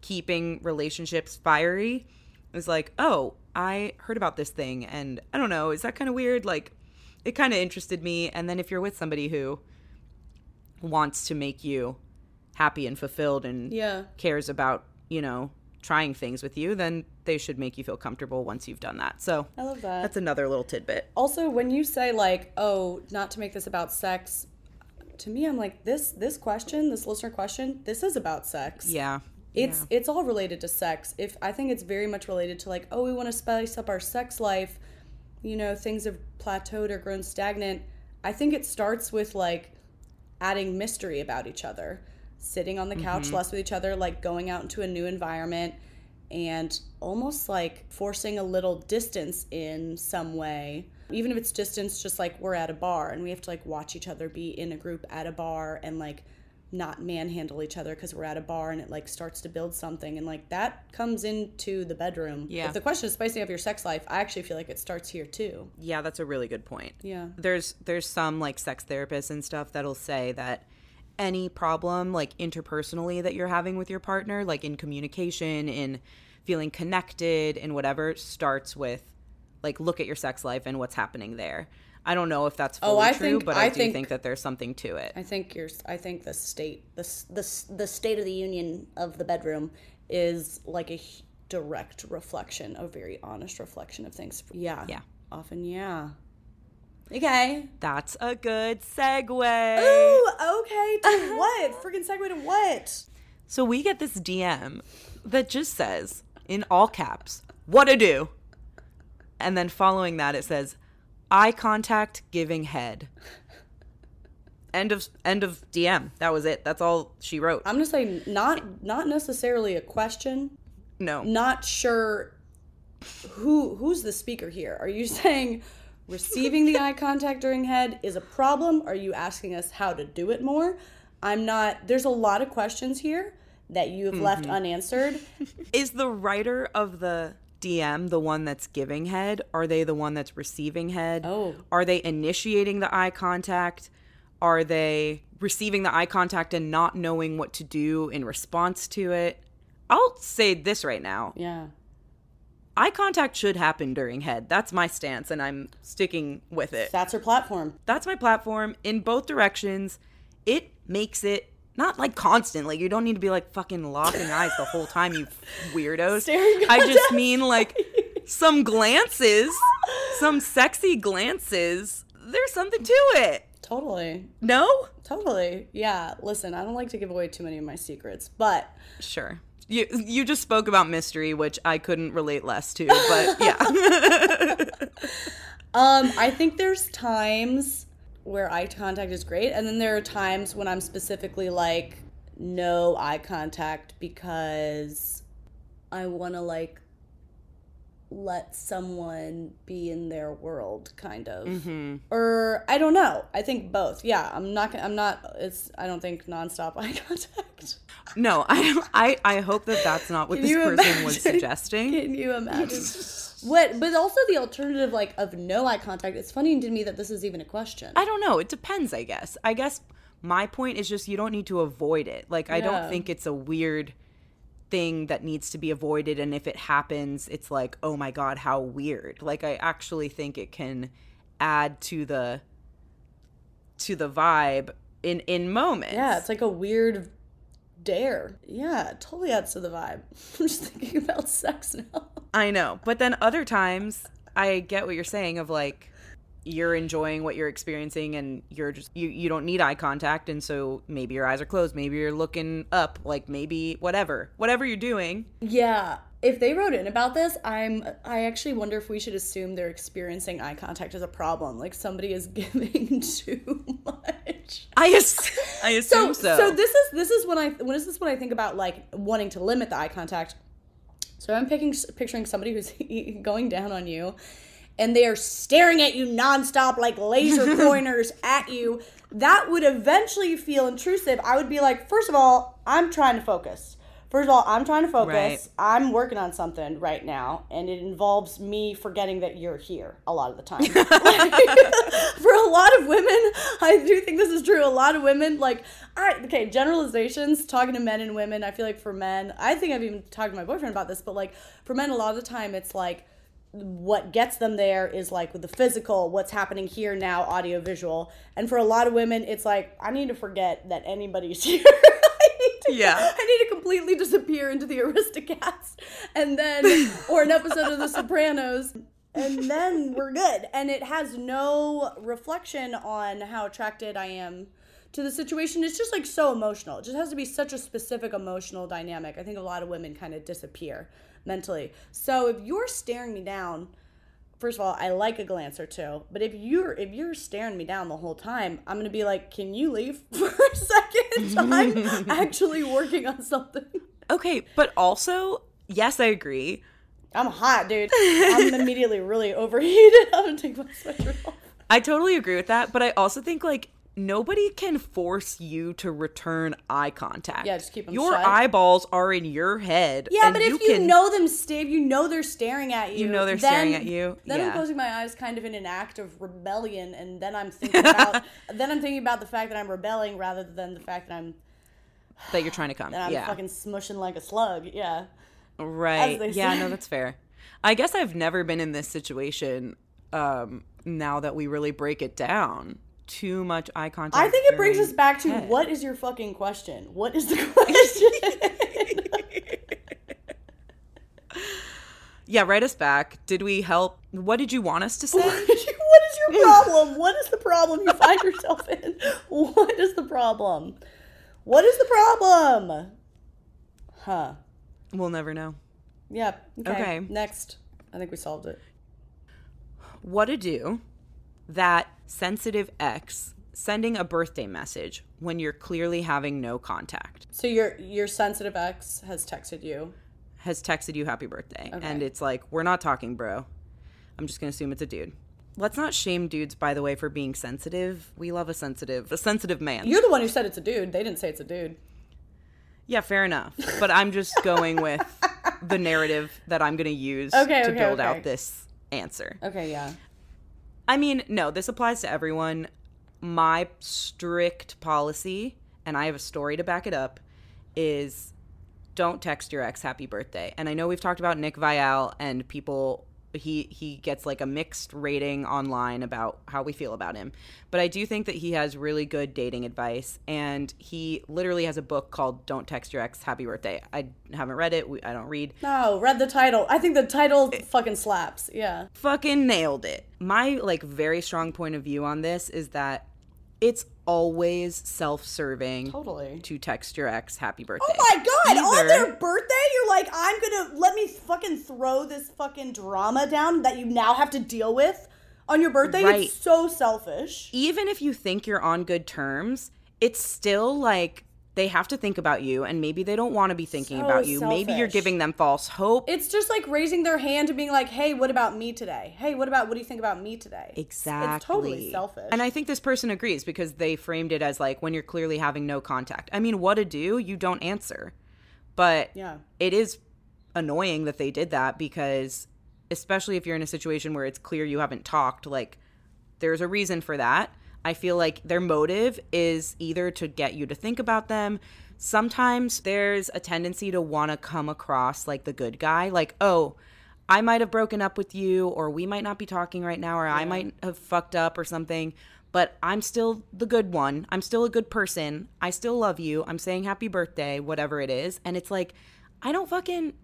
[SPEAKER 2] keeping relationships fiery is like, oh, I heard about this thing and I don't know, is that kind of weird? Like, it kind of interested me. And then if you're with somebody who wants to make you happy and fulfilled and
[SPEAKER 1] Yeah.
[SPEAKER 2] cares about, you know, trying things with you, then they should make you feel comfortable once you've done that. So
[SPEAKER 1] I love that.
[SPEAKER 2] that's another little tidbit.
[SPEAKER 1] also when you say like oh not to make this about sex to me i'm like this this question this listener question this is about sex
[SPEAKER 2] Yeah.
[SPEAKER 1] it's it's all related to sex if i think it's very much related to like oh we want to spice up our sex life you know things have plateaued or grown stagnant i think it starts with like adding mystery about each other sitting on the couch mm-hmm. less with each other like going out into a new environment and almost like forcing a little distance in some way. Even if it's distance just like we're at a bar and we have to like watch each other be in a group at a bar and like not manhandle each other because we're at a bar and it like starts to build something and like that comes into the bedroom.
[SPEAKER 2] Yeah.
[SPEAKER 1] if the question is spicing up your sex life i actually feel like it starts here too.
[SPEAKER 2] Yeah, that's a really good point.
[SPEAKER 1] yeah.
[SPEAKER 2] There's there's some like sex therapists and stuff that'll say that any problem like interpersonally that you're having with your partner like in communication in feeling connected and whatever starts with like look at your sex life and what's happening there i don't know if that's oh, fully
[SPEAKER 1] Oh, I
[SPEAKER 2] true
[SPEAKER 1] think-
[SPEAKER 2] but i,
[SPEAKER 1] I
[SPEAKER 2] do
[SPEAKER 1] think-
[SPEAKER 2] think that there's something to it
[SPEAKER 1] I think you're. I think the state, the the the state of the union of the bedroom is like a direct reflection, a very honest reflection of things. Yeah.
[SPEAKER 2] Yeah.
[SPEAKER 1] Often, yeah. Okay.
[SPEAKER 2] that's a good segue
[SPEAKER 1] Ooh. Okay. To what? Freaking segue to what?
[SPEAKER 2] so we get this dm that just says in all caps what to do and then following that it says eye contact giving head end of end of dm that was it that's all she wrote
[SPEAKER 1] I'm gonna say not not necessarily a question.
[SPEAKER 2] no
[SPEAKER 1] Not sure who who's the speaker here. Are you saying receiving the eye contact during head is a problem? Are you asking us how to do it more? I'm not. There's a lot of questions here that you have left mm-hmm. unanswered.
[SPEAKER 2] is the writer of the dm the one that's giving head are they the one that's receiving head
[SPEAKER 1] Oh.
[SPEAKER 2] are they initiating the eye contact are they receiving the eye contact and not knowing what to do in response to it i'll say this right now
[SPEAKER 1] Yeah.
[SPEAKER 2] Eye contact should happen during head that's my stance and i'm sticking with it
[SPEAKER 1] That's her platform.
[SPEAKER 2] that's my platform in both directions. It makes it not like constantly. You don't need to be like fucking locking eyes the whole time, you weirdos.
[SPEAKER 1] Staring
[SPEAKER 2] I just mean like some glances, some sexy glances. There's something to it.
[SPEAKER 1] Totally.
[SPEAKER 2] No?
[SPEAKER 1] Totally. Yeah. Listen, I don't like to give away too many of my secrets, but
[SPEAKER 2] Sure. You you just spoke about mystery, which I couldn't relate less to, but yeah.
[SPEAKER 1] um I think there's times where eye contact is great and then there are times when I'm specifically like no eye contact because I want to like let someone be in their world kind of
[SPEAKER 2] Mm-hmm.
[SPEAKER 1] or i don't know i think both yeah i'm not i'm not it's i don't think nonstop eye contact
[SPEAKER 2] no, I, I I hope that that's not what
[SPEAKER 1] Can
[SPEAKER 2] this person was suggesting.
[SPEAKER 1] can you imagine what but also the alternative like of no eye contact it's funny to me that this is even a question
[SPEAKER 2] I don't know. It depends, I guess. I guess my point is just you don't need to avoid it. Like I
[SPEAKER 1] Yeah.
[SPEAKER 2] don't think it's a weird thing that needs to be avoided and if it happens, it's like, "Oh my god, how weird." Like I actually think it can add to the to the vibe in in moments.
[SPEAKER 1] yeah it's like a weird dare yeah totally adds to the vibe i'm just thinking about sex now
[SPEAKER 2] I know. But then other times I get what you're saying of like you're enjoying what you're experiencing and you're just you you don't need eye contact and so maybe your eyes are closed, maybe you're looking up, like maybe whatever. Whatever you're doing.
[SPEAKER 1] Yeah. If they wrote in about this, I'm I actually wonder if we should assume they're experiencing eye contact as a problem. Like somebody is giving too much.
[SPEAKER 2] I ass- I assume so.
[SPEAKER 1] so this is this is when I when is this when I think about like wanting to limit the eye contact. So I'm picking picturing somebody who's going down on you and they are staring at you nonstop like laser pointers at you. That would eventually feel intrusive. I would be like, first of all, I'm trying to focus. First of all, I'm trying to focus.
[SPEAKER 2] Right.
[SPEAKER 1] I'm working on something right now, and it involves me forgetting that you're here a lot of the time. For a lot of women, I do think this is true. A lot of women, like, I okay, generalizations, talking to men and women. I feel like for men, I think I've even talked to my boyfriend about this, but like for men, a lot of the time, it's like what gets them there is like with the physical, what's happening here now, audio visual. And for a lot of women, it's like, I need to forget that anybody's here. I need to,
[SPEAKER 2] Yeah.
[SPEAKER 1] I need to completely disappear into the Aristocats and then, or an episode of The Sopranos. And then we're good. And it has no reflection on how attracted I am to the situation. It's just like so emotional. It just has to be such a specific emotional dynamic. I think a lot of women kind of disappear mentally. So if you're staring me down, first of all, I like a glance or two. But if you're if you're staring me down the whole time, I'm gonna be like, can you leave for a second? I'm actually working on something.
[SPEAKER 2] Okay, but also, yes, I agree.
[SPEAKER 1] I'm hot, dude. I'm immediately really overheated. I'm gonna take my sweater off.
[SPEAKER 2] I totally agree with that, but I also think like nobody can force you to return eye contact.
[SPEAKER 1] Yeah, just keep 'em
[SPEAKER 2] Your
[SPEAKER 1] shut.
[SPEAKER 2] eyeballs are in your head.
[SPEAKER 1] Yeah, but if you,
[SPEAKER 2] can-
[SPEAKER 1] know them, Steve, you know they're staring at you.
[SPEAKER 2] You know they're
[SPEAKER 1] then-
[SPEAKER 2] staring at you,
[SPEAKER 1] Then I'm closing my eyes, kind of in an act of rebellion, and then I'm thinking about then I'm thinking about the fact that I'm rebelling rather than the fact that I'm
[SPEAKER 2] that you're trying to come.
[SPEAKER 1] that I'm
[SPEAKER 2] yeah.
[SPEAKER 1] fucking smushing like a slug. Yeah.
[SPEAKER 2] Right. Yeah,
[SPEAKER 1] say.
[SPEAKER 2] no, that's fair. I guess I've never been in this situation um now that we really break it down. Too much eye contact.
[SPEAKER 1] I think it brings us back to
[SPEAKER 2] head.
[SPEAKER 1] what is your fucking question? What is the question?
[SPEAKER 2] Yeah, write us back. Did we help? What did you want us to say?
[SPEAKER 1] what is your problem? What is the problem you find yourself in? What is the problem? What is the problem? Huh.
[SPEAKER 2] we'll never know.
[SPEAKER 1] Yeah. Okay.
[SPEAKER 2] Okay.
[SPEAKER 1] Next. I think we solved it.
[SPEAKER 2] What to do that sensitive ex sending a birthday message when you're clearly having no contact
[SPEAKER 1] So your your sensitive ex has texted you.
[SPEAKER 2] has texted you happy birthday
[SPEAKER 1] Okay.
[SPEAKER 2] and it's like we're not talking bro i'm just gonna assume it's a dude let's not shame dudes by the way for being sensitive we love a sensitive a sensitive man
[SPEAKER 1] You're the one who said it's a dude. They didn't say it's a dude.
[SPEAKER 2] yeah fair enough but i'm just going with the narrative that i'm gonna use
[SPEAKER 1] Okay,
[SPEAKER 2] to
[SPEAKER 1] okay,
[SPEAKER 2] build out this answer
[SPEAKER 1] Okay, yeah.
[SPEAKER 2] I mean, no, this applies to everyone. My strict policy, and I have a story to back it up, is don't text your ex happy birthday. And I know we've talked about Nick Viall and people he he gets like a mixed rating online about how we feel about him. But I do think that he has really good dating advice and he literally has a book called Don't Text Your Ex Happy Birthday. I haven't read it. I don't read.
[SPEAKER 1] No, read the title. I think the title fucking slaps. Yeah.
[SPEAKER 2] fucking nailed it. My like very strong point of view on this is that it's always self-serving
[SPEAKER 1] Totally.
[SPEAKER 2] to text your ex happy oh birthday.
[SPEAKER 1] Oh my god, on their birthday, you're like, I'm gonna let me fucking throw this fucking drama down that you now have to deal with on your birthday.
[SPEAKER 2] Right.
[SPEAKER 1] It's so selfish.
[SPEAKER 2] Even if you think you're on good terms, it's still like they have to think about you and maybe they don't want to be thinking
[SPEAKER 1] So
[SPEAKER 2] about you. Maybe you're giving them false hope.
[SPEAKER 1] It's just like raising their hand and being like, hey, what about me today? Hey, what about what do you think about me today?
[SPEAKER 2] Exactly.
[SPEAKER 1] It's totally selfish.
[SPEAKER 2] And I think this person agrees because they framed it as like when you're clearly having no contact. I mean, what to do? You don't answer. But
[SPEAKER 1] Yeah.
[SPEAKER 2] it is annoying that they did that because especially if you're in a situation where it's clear you haven't talked, like there's a reason for that. I feel like their motive is either to get you to think about them. Sometimes there's a tendency to want to come across like the good guy, like, oh, I might have broken up with you, or we might not be talking right now, or I might have fucked up or something, but I'm still the good one. I'm still a good person. I still love you. I'm saying happy birthday, whatever it is. And it's like, I don't fucking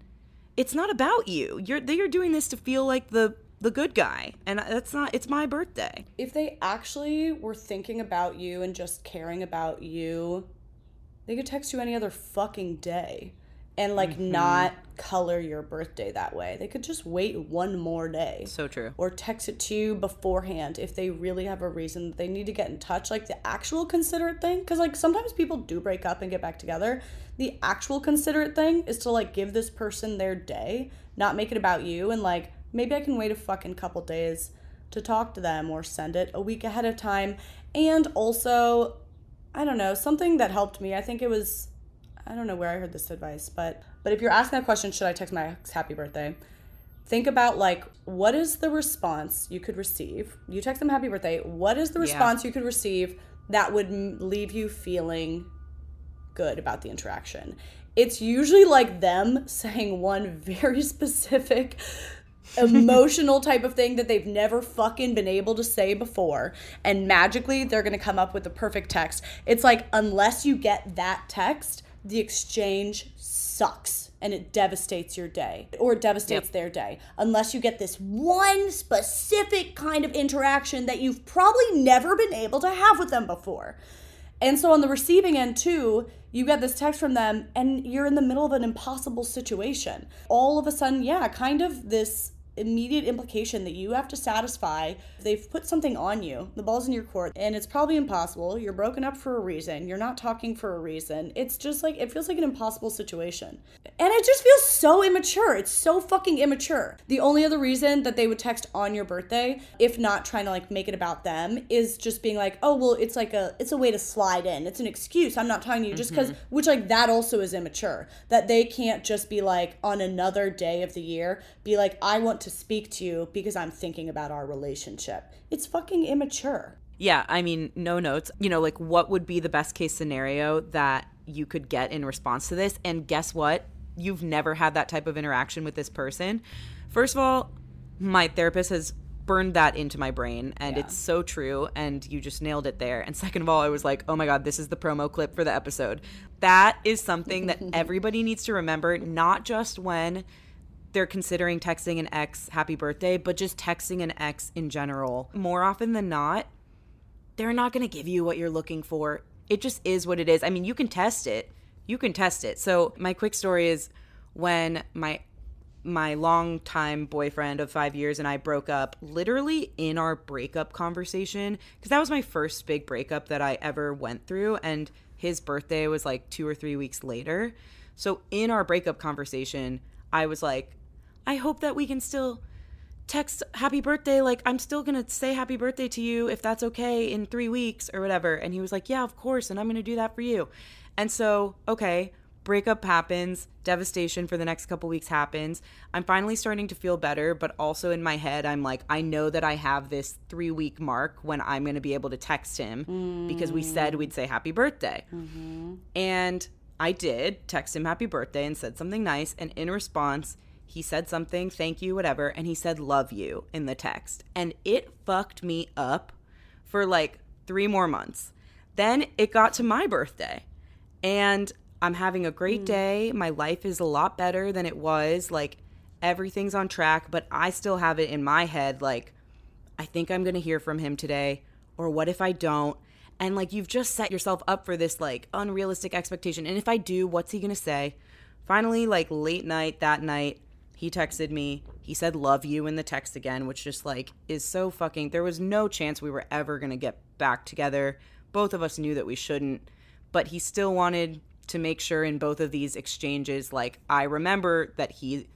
[SPEAKER 2] it's not about you. You're you're doing this to feel like the the good guy, and that's not. It's my birthday.
[SPEAKER 1] if they actually were thinking about you and just caring about you, they could text you any other fucking day and like
[SPEAKER 2] Mm-hmm.
[SPEAKER 1] not color your birthday that way. They could just wait one more day.
[SPEAKER 2] So true.
[SPEAKER 1] Or text it to you beforehand if they really have a reason that they need to get in touch, like the actual considerate thing. Because, like, sometimes people do break up and get back together. The actual considerate thing is to, like, give this person their day, not make it about you, and, like, maybe I can wait a fucking couple days to talk to them or send it a week ahead of time. And also, I don't know, something that helped me, I think it was I don't know where I heard this advice, but but if you're asking that question, should I text my ex happy birthday? Think about like what is the response you could receive? You text them happy birthday. What is the response you could receive that would m- leave you feeling good about the interaction? It's usually like them saying one very specific emotional type of thing that they've never fucking been able to say before and magically they're going to come up with the perfect text it's like unless you get that text the exchange sucks and it devastates your day or it devastates
[SPEAKER 2] Yep.
[SPEAKER 1] their day unless you get this one specific kind of interaction that you've probably never been able to have with them before and so on the receiving end too, you get this text from them and you're in the middle of an impossible situation. All of a sudden, yeah, kind of this immediate implication that you have to satisfy. They've put something on you. The ball's in your court and it's probably impossible. You're broken up for a reason. You're not talking for a reason. It's just like it feels like an impossible situation. And it just feels so immature. It's so fucking immature. The only other reason that they would text on your birthday, if not trying to like make it about them, is just being like, "Oh, well, it's like a it's a way to slide in. It's an excuse. I'm not talking to you just cuz mm-hmm. which like that also is immature. That they can't just be like on another day of the year be like, "I want to speak to you because I'm thinking about our relationship." It's fucking immature.
[SPEAKER 2] Yeah, I mean, no notes. You know, like what would be the best case scenario that you could get in response to this? And guess what? You've never had that type of interaction with this person. First of all, my therapist has burned that into my brain and
[SPEAKER 1] Yeah.
[SPEAKER 2] it's so true and you just nailed it there. And second of all, I was like, "Oh my god, this is the promo clip for the episode." That is something that everybody needs to remember, not just when they're considering texting an ex happy birthday, but just texting an ex in general. More often than not, they're not going to give you what you're looking for. It just is what it is. I mean, you can test it. You can test it. So, my quick story is when my my longtime boyfriend of 5 years and I broke up, literally in our breakup conversation, cuz that was my first big breakup that I ever went through and his birthday was like 2 or 3 weeks later. So, in our breakup conversation, I was like, I hope that we can still text happy birthday like i'm still gonna say happy birthday to you if that's okay in three weeks or whatever. And he was like yeah of course and i'm gonna do that for you. And so okay breakup happens devastation for the next couple weeks happens. I'm finally starting to feel better but also in my head i'm like i know that i have this three week mark when i'm gonna be able to text him because we said we'd say happy birthday. Mm-hmm. And I did text him happy birthday and said something nice. And in response, he said something, thank you, whatever. And he said, love you in the text. And it fucked me up for like three more months. Then it got to my birthday. And I'm having a great hmm. day. My life is a lot better than it was. Like everything's on track, but I still have it in my head like, I think I'm going to hear from him today. Or what if I don't? And like you've just set yourself up for this like unrealistic expectation. And if I do, what's he going to say? Finally, like late night that night, he texted me. He said love you in the text again, which just like is so fucking there was no chance we were ever going to get back together. Both of us knew that we shouldn't, but he still wanted to make sure in both of these exchanges like I remember that he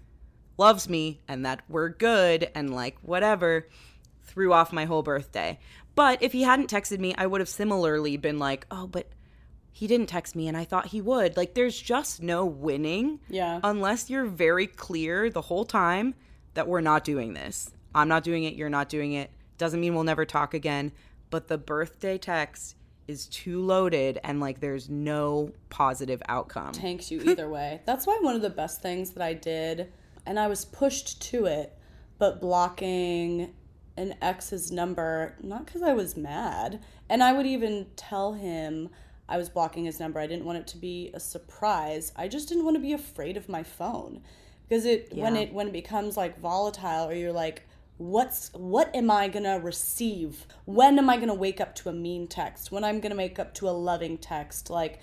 [SPEAKER 2] loves me and that we're good and like whatever threw off my whole birthday. But if he hadn't texted me, I would have similarly been like, "Oh, but he didn't text me and I thought he would." Like there's just no winning
[SPEAKER 1] Yeah.
[SPEAKER 2] unless you're very clear the whole time that we're not doing this. I'm not doing it, you're not doing it. Doesn't mean we'll never talk again, but the birthday text is too loaded and like there's no positive outcome.
[SPEAKER 1] tanks you either way. That's why one of the best things that I did, and I was pushed to it, but blocking an ex's number, not because I was mad. And I would even tell him I was blocking his number. I didn't want it to be a surprise. I just didn't want to be afraid of my phone. Because it when it when it becomes like volatile or you're like what's what am I gonna receive? When am I gonna wake up to a mean text? When I'm gonna wake up to a loving text? Like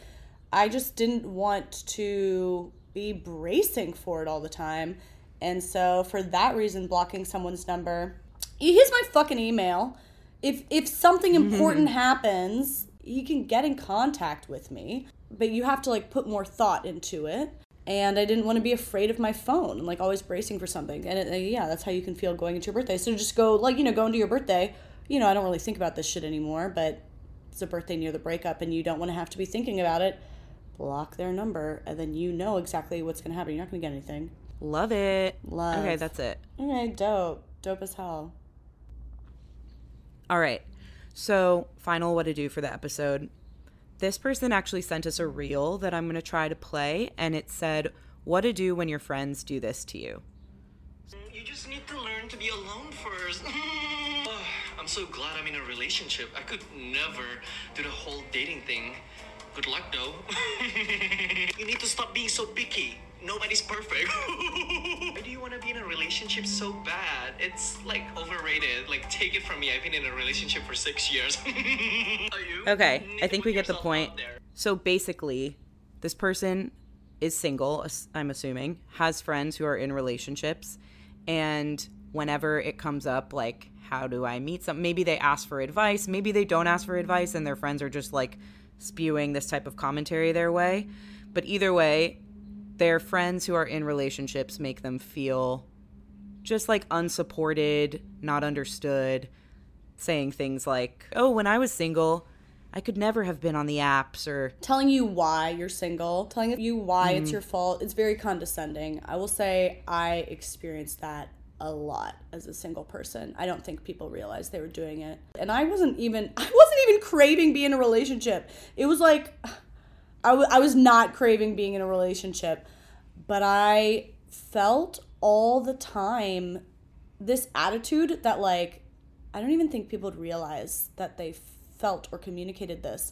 [SPEAKER 1] I just didn't want to be bracing for it all the time. And so for that reason, blocking someone's number, here's my fucking email. If if something important happens, you can get in contact with me, but you have to like put more thought into it. And I didn't want to be afraid of my phone and like always bracing for something. And it, yeah, that's how you can feel going into your birthday. So just go like you know go into your birthday. You know I don't really think about this shit anymore, but it's a birthday near the breakup, and you don't want to have to be thinking about it block their number and then you know exactly what's going to happen. You're not going to get anything.
[SPEAKER 2] Love it.
[SPEAKER 1] Love.
[SPEAKER 2] Okay, that's it.
[SPEAKER 1] Okay, dope. Dope as hell.
[SPEAKER 2] All right. So, final what to do for the episode. This person actually sent us a reel that I'm going to try to play, and it said, What to do when your friends do this to you.
[SPEAKER 3] You just need to learn to be alone first. Oh, I'm so glad I'm in a relationship. I could never do the whole dating thing. Good luck though. you need to stop being so picky. Nobody's perfect. Why do you want to be in a relationship so bad? It's like overrated. Like, take it from me. I've been in a relationship for six years. Are you?
[SPEAKER 2] Okay, I think we get the point. So basically, this person is single, I'm assuming, has friends who are in relationships, and whenever it comes up, like, how do I meet some? Maybe they ask for advice, maybe they don't ask for advice, and their friends are just like spewing this type of commentary their way. But either way, their friends who are in relationships make them feel just like unsupported, not understood, saying things like, oh, when I was single, I could never have been on the apps or
[SPEAKER 1] telling you why you're single, telling you why
[SPEAKER 2] Mm-hmm.
[SPEAKER 1] it's your fault. It's very condescending. I will say I experienced that a lot as a single person. I don't think people realized they were doing it. And I wasn't even I wasn't even craving being in a relationship. It was like I I was not craving being in a relationship, but I felt all the time this attitude that like I don't even think people would realize that they felt or communicated this,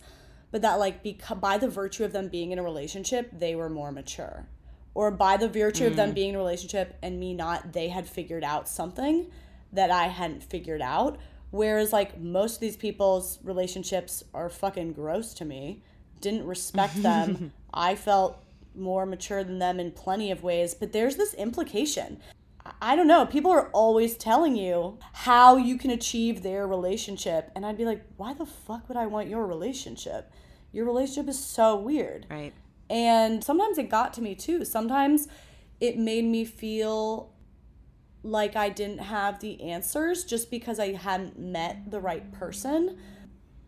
[SPEAKER 1] but that like beca- by the virtue of them being in a relationship, they were more mature. Or by the virtue of them mm. being in a relationship and me not, they had figured out something that I hadn't figured out. Whereas like most of these people's relationships are fucking gross to me. Didn't respect them. I felt more mature than them in plenty of ways, but there's this implication. I don't know. People are always telling you how you can achieve their relationship. And I'd be like, why the fuck would I want your relationship? Your relationship is so weird.
[SPEAKER 2] right.
[SPEAKER 1] And sometimes it got to me too. Sometimes it made me feel like I didn't have the answers just because I hadn't met the right person.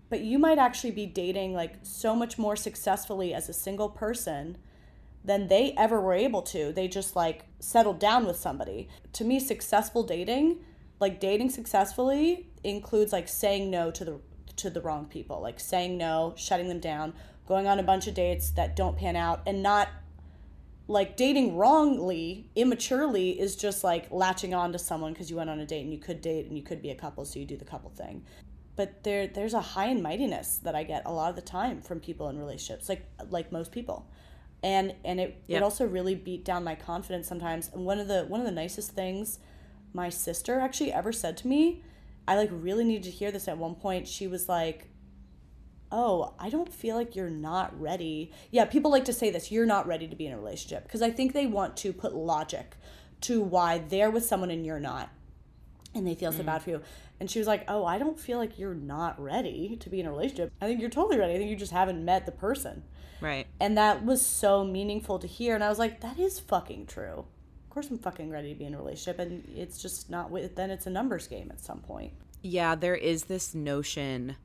[SPEAKER 1] But you might actually be dating like so much more successfully as a single person than they ever were able to. They just like settled down with somebody. To me, successful dating, like dating successfully, includes like saying no to the to the wrong people, like saying no, shutting them down, going on a bunch of dates that don't pan out, and not like dating wrongly, immaturely is just like latching on to someone because you went on a date and you could date and you could be a couple, so you do the couple thing. But there there's a high and mightiness that I get a lot of the time from people in relationships, like like most people. And and it,
[SPEAKER 2] Yeah.
[SPEAKER 1] it also really beat down my confidence sometimes. And one of the one of the nicest things my sister actually ever said to me, I like really needed to hear this at one point. She was like, oh, I don't feel like you're not ready. Yeah, people like to say this, you're not ready to be in a relationship because I think they want to put logic to why they're with someone and you're not. And they feel so mm. bad for you. And she was like, oh, I don't feel like you're not ready to be in a relationship. I think you're totally ready. I think you just haven't met the person.
[SPEAKER 2] Right.
[SPEAKER 1] And that was so meaningful to hear. And I was like, that is fucking true. Of course, I'm fucking ready to be in a relationship. And it's just not, with then it's a numbers game at some point.
[SPEAKER 2] Yeah, there is this notion,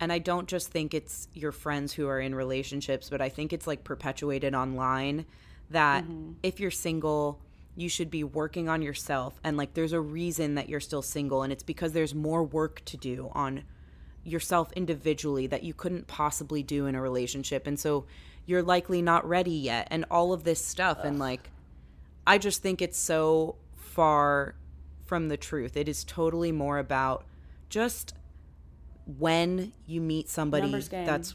[SPEAKER 2] and I don't just think it's your friends who are in relationships, but I think it's like perpetuated online that mm-hmm. if you're single, you should be working on yourself. And like, there's a reason that you're still single, and it's because there's more work to do on yourself individually that you couldn't possibly do in a relationship. And so you're likely not ready yet, and all of this stuff. And like, I just think it's so far from the truth. It is totally more about just when you meet somebody that's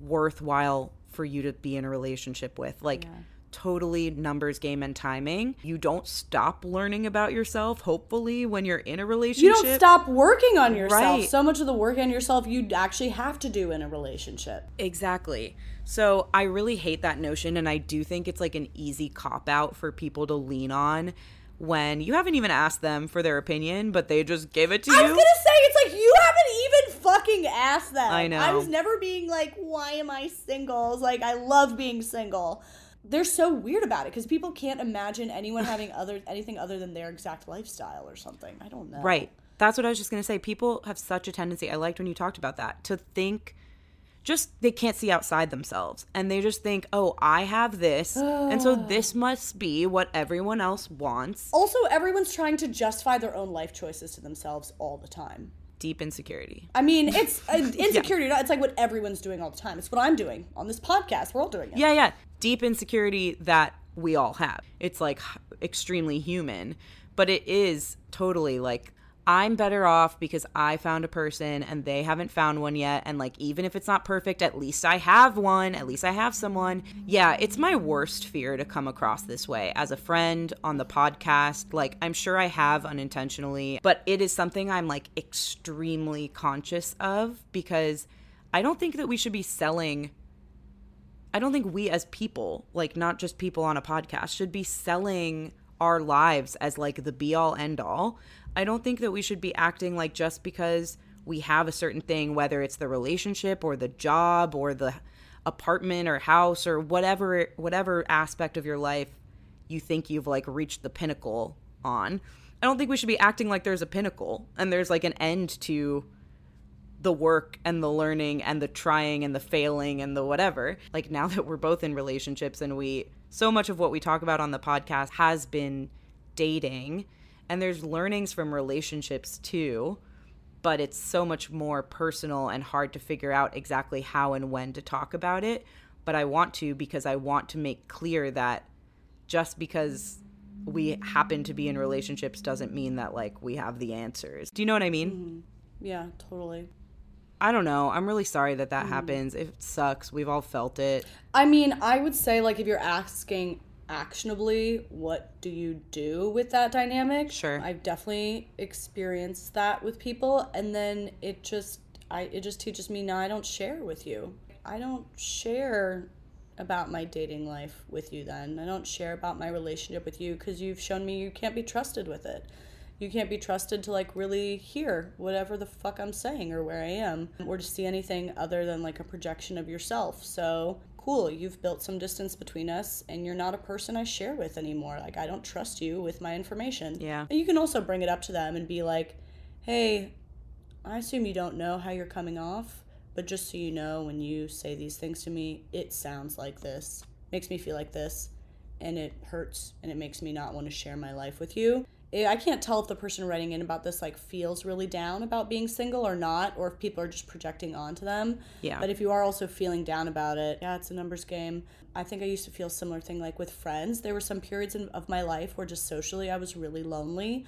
[SPEAKER 2] worthwhile for you to be in a relationship with. Like, totally numbers game and timing. You don't stop learning about yourself, hopefully, when you're in a relationship.
[SPEAKER 1] You don't stop working on yourself.
[SPEAKER 2] Right.
[SPEAKER 1] So much of the work on yourself you actually have to do in a relationship.
[SPEAKER 2] Exactly. So I really hate that notion, and I do think it's like an easy cop out for people to lean on when you haven't even asked them for their opinion, but they just give it to you.
[SPEAKER 1] I was gonna say it's like you haven't even fucking asked them.
[SPEAKER 2] I know.
[SPEAKER 1] I was never being like, why am I single? I was like, I love being single. They're so weird about it because people can't imagine anyone having other anything other than their exact lifestyle or something. I don't know.
[SPEAKER 2] Right. That's what I was just going to say. People have such a tendency, I liked when you talked about that, to think just they can't see outside themselves. And they just think, oh, I have this. and so this must be what everyone else wants.
[SPEAKER 1] Also, everyone's trying to justify their own life choices to themselves all the time.
[SPEAKER 2] Deep insecurity.
[SPEAKER 1] I mean, it's uh, insecurity. It's like what everyone's doing all the time. It's what I'm doing on this podcast. We're all doing it.
[SPEAKER 2] Yeah, yeah. Deep insecurity that we all have. It's like extremely human. but it is totally like I'm better off because I found a person and they haven't found one yet. And like, even if it's not perfect, at least I have one. At least I have someone. Yeah, it's my worst fear to come across this way as a friend on the podcast. Like, I'm sure I have unintentionally, but it is something I'm like extremely conscious of because I don't think that we should be selling. I don't think we as people, like not just people on a podcast, should be selling our lives as like the be all end all. I don't think that we should be acting like just because we have a certain thing, whether it's the relationship or the job or the apartment or house or whatever whatever aspect of your life you think you've like reached the pinnacle on. I don't think we should be acting like there's a pinnacle and there's like an end to the work and the learning and the trying and the failing and the whatever. Like now that we're both in relationships and we so much of what we talk about on the podcast has been dating and there's learnings from relationships too but it's so much more personal and hard to figure out exactly how and when to talk about it but i want to because i want to make clear that just because we happen to be in relationships doesn't mean that like we have the answers do you know what i mean
[SPEAKER 1] mm-hmm. yeah totally
[SPEAKER 2] I don't know. I'm really sorry that that mm. happens. It sucks. We've all felt it.
[SPEAKER 1] I mean, I would say like if you're asking actionably what do you do with that dynamic?
[SPEAKER 2] Sure.
[SPEAKER 1] I've definitely experienced that with people and then it just i it just teaches me now i don't share with you. I don't share about my dating life with you then. I don't share about my relationship with you because you've shown me you can't be trusted with it. You can't be trusted to like really hear whatever the fuck i'm saying or where i am or to see anything other than like a projection of yourself. So cool, you've built some distance between us and you're not a person I share with anymore. Like, I don't trust you with my information.
[SPEAKER 2] Yeah.
[SPEAKER 1] And you can also bring it up to them and be like, hey, I assume you don't know how you're coming off, but just so you know, when you say these things to me, it sounds like this, makes me feel like this, and it hurts and it makes me not want to share my life with you. I can't tell if the person writing in about this like feels really down about being single or not, or if people are just projecting onto them.
[SPEAKER 2] Yeah.
[SPEAKER 1] But if you are also feeling down about it, yeah, it's a numbers game. I think I used to feel similar thing like with friends. There were some periods in, of my life where just socially I was really lonely.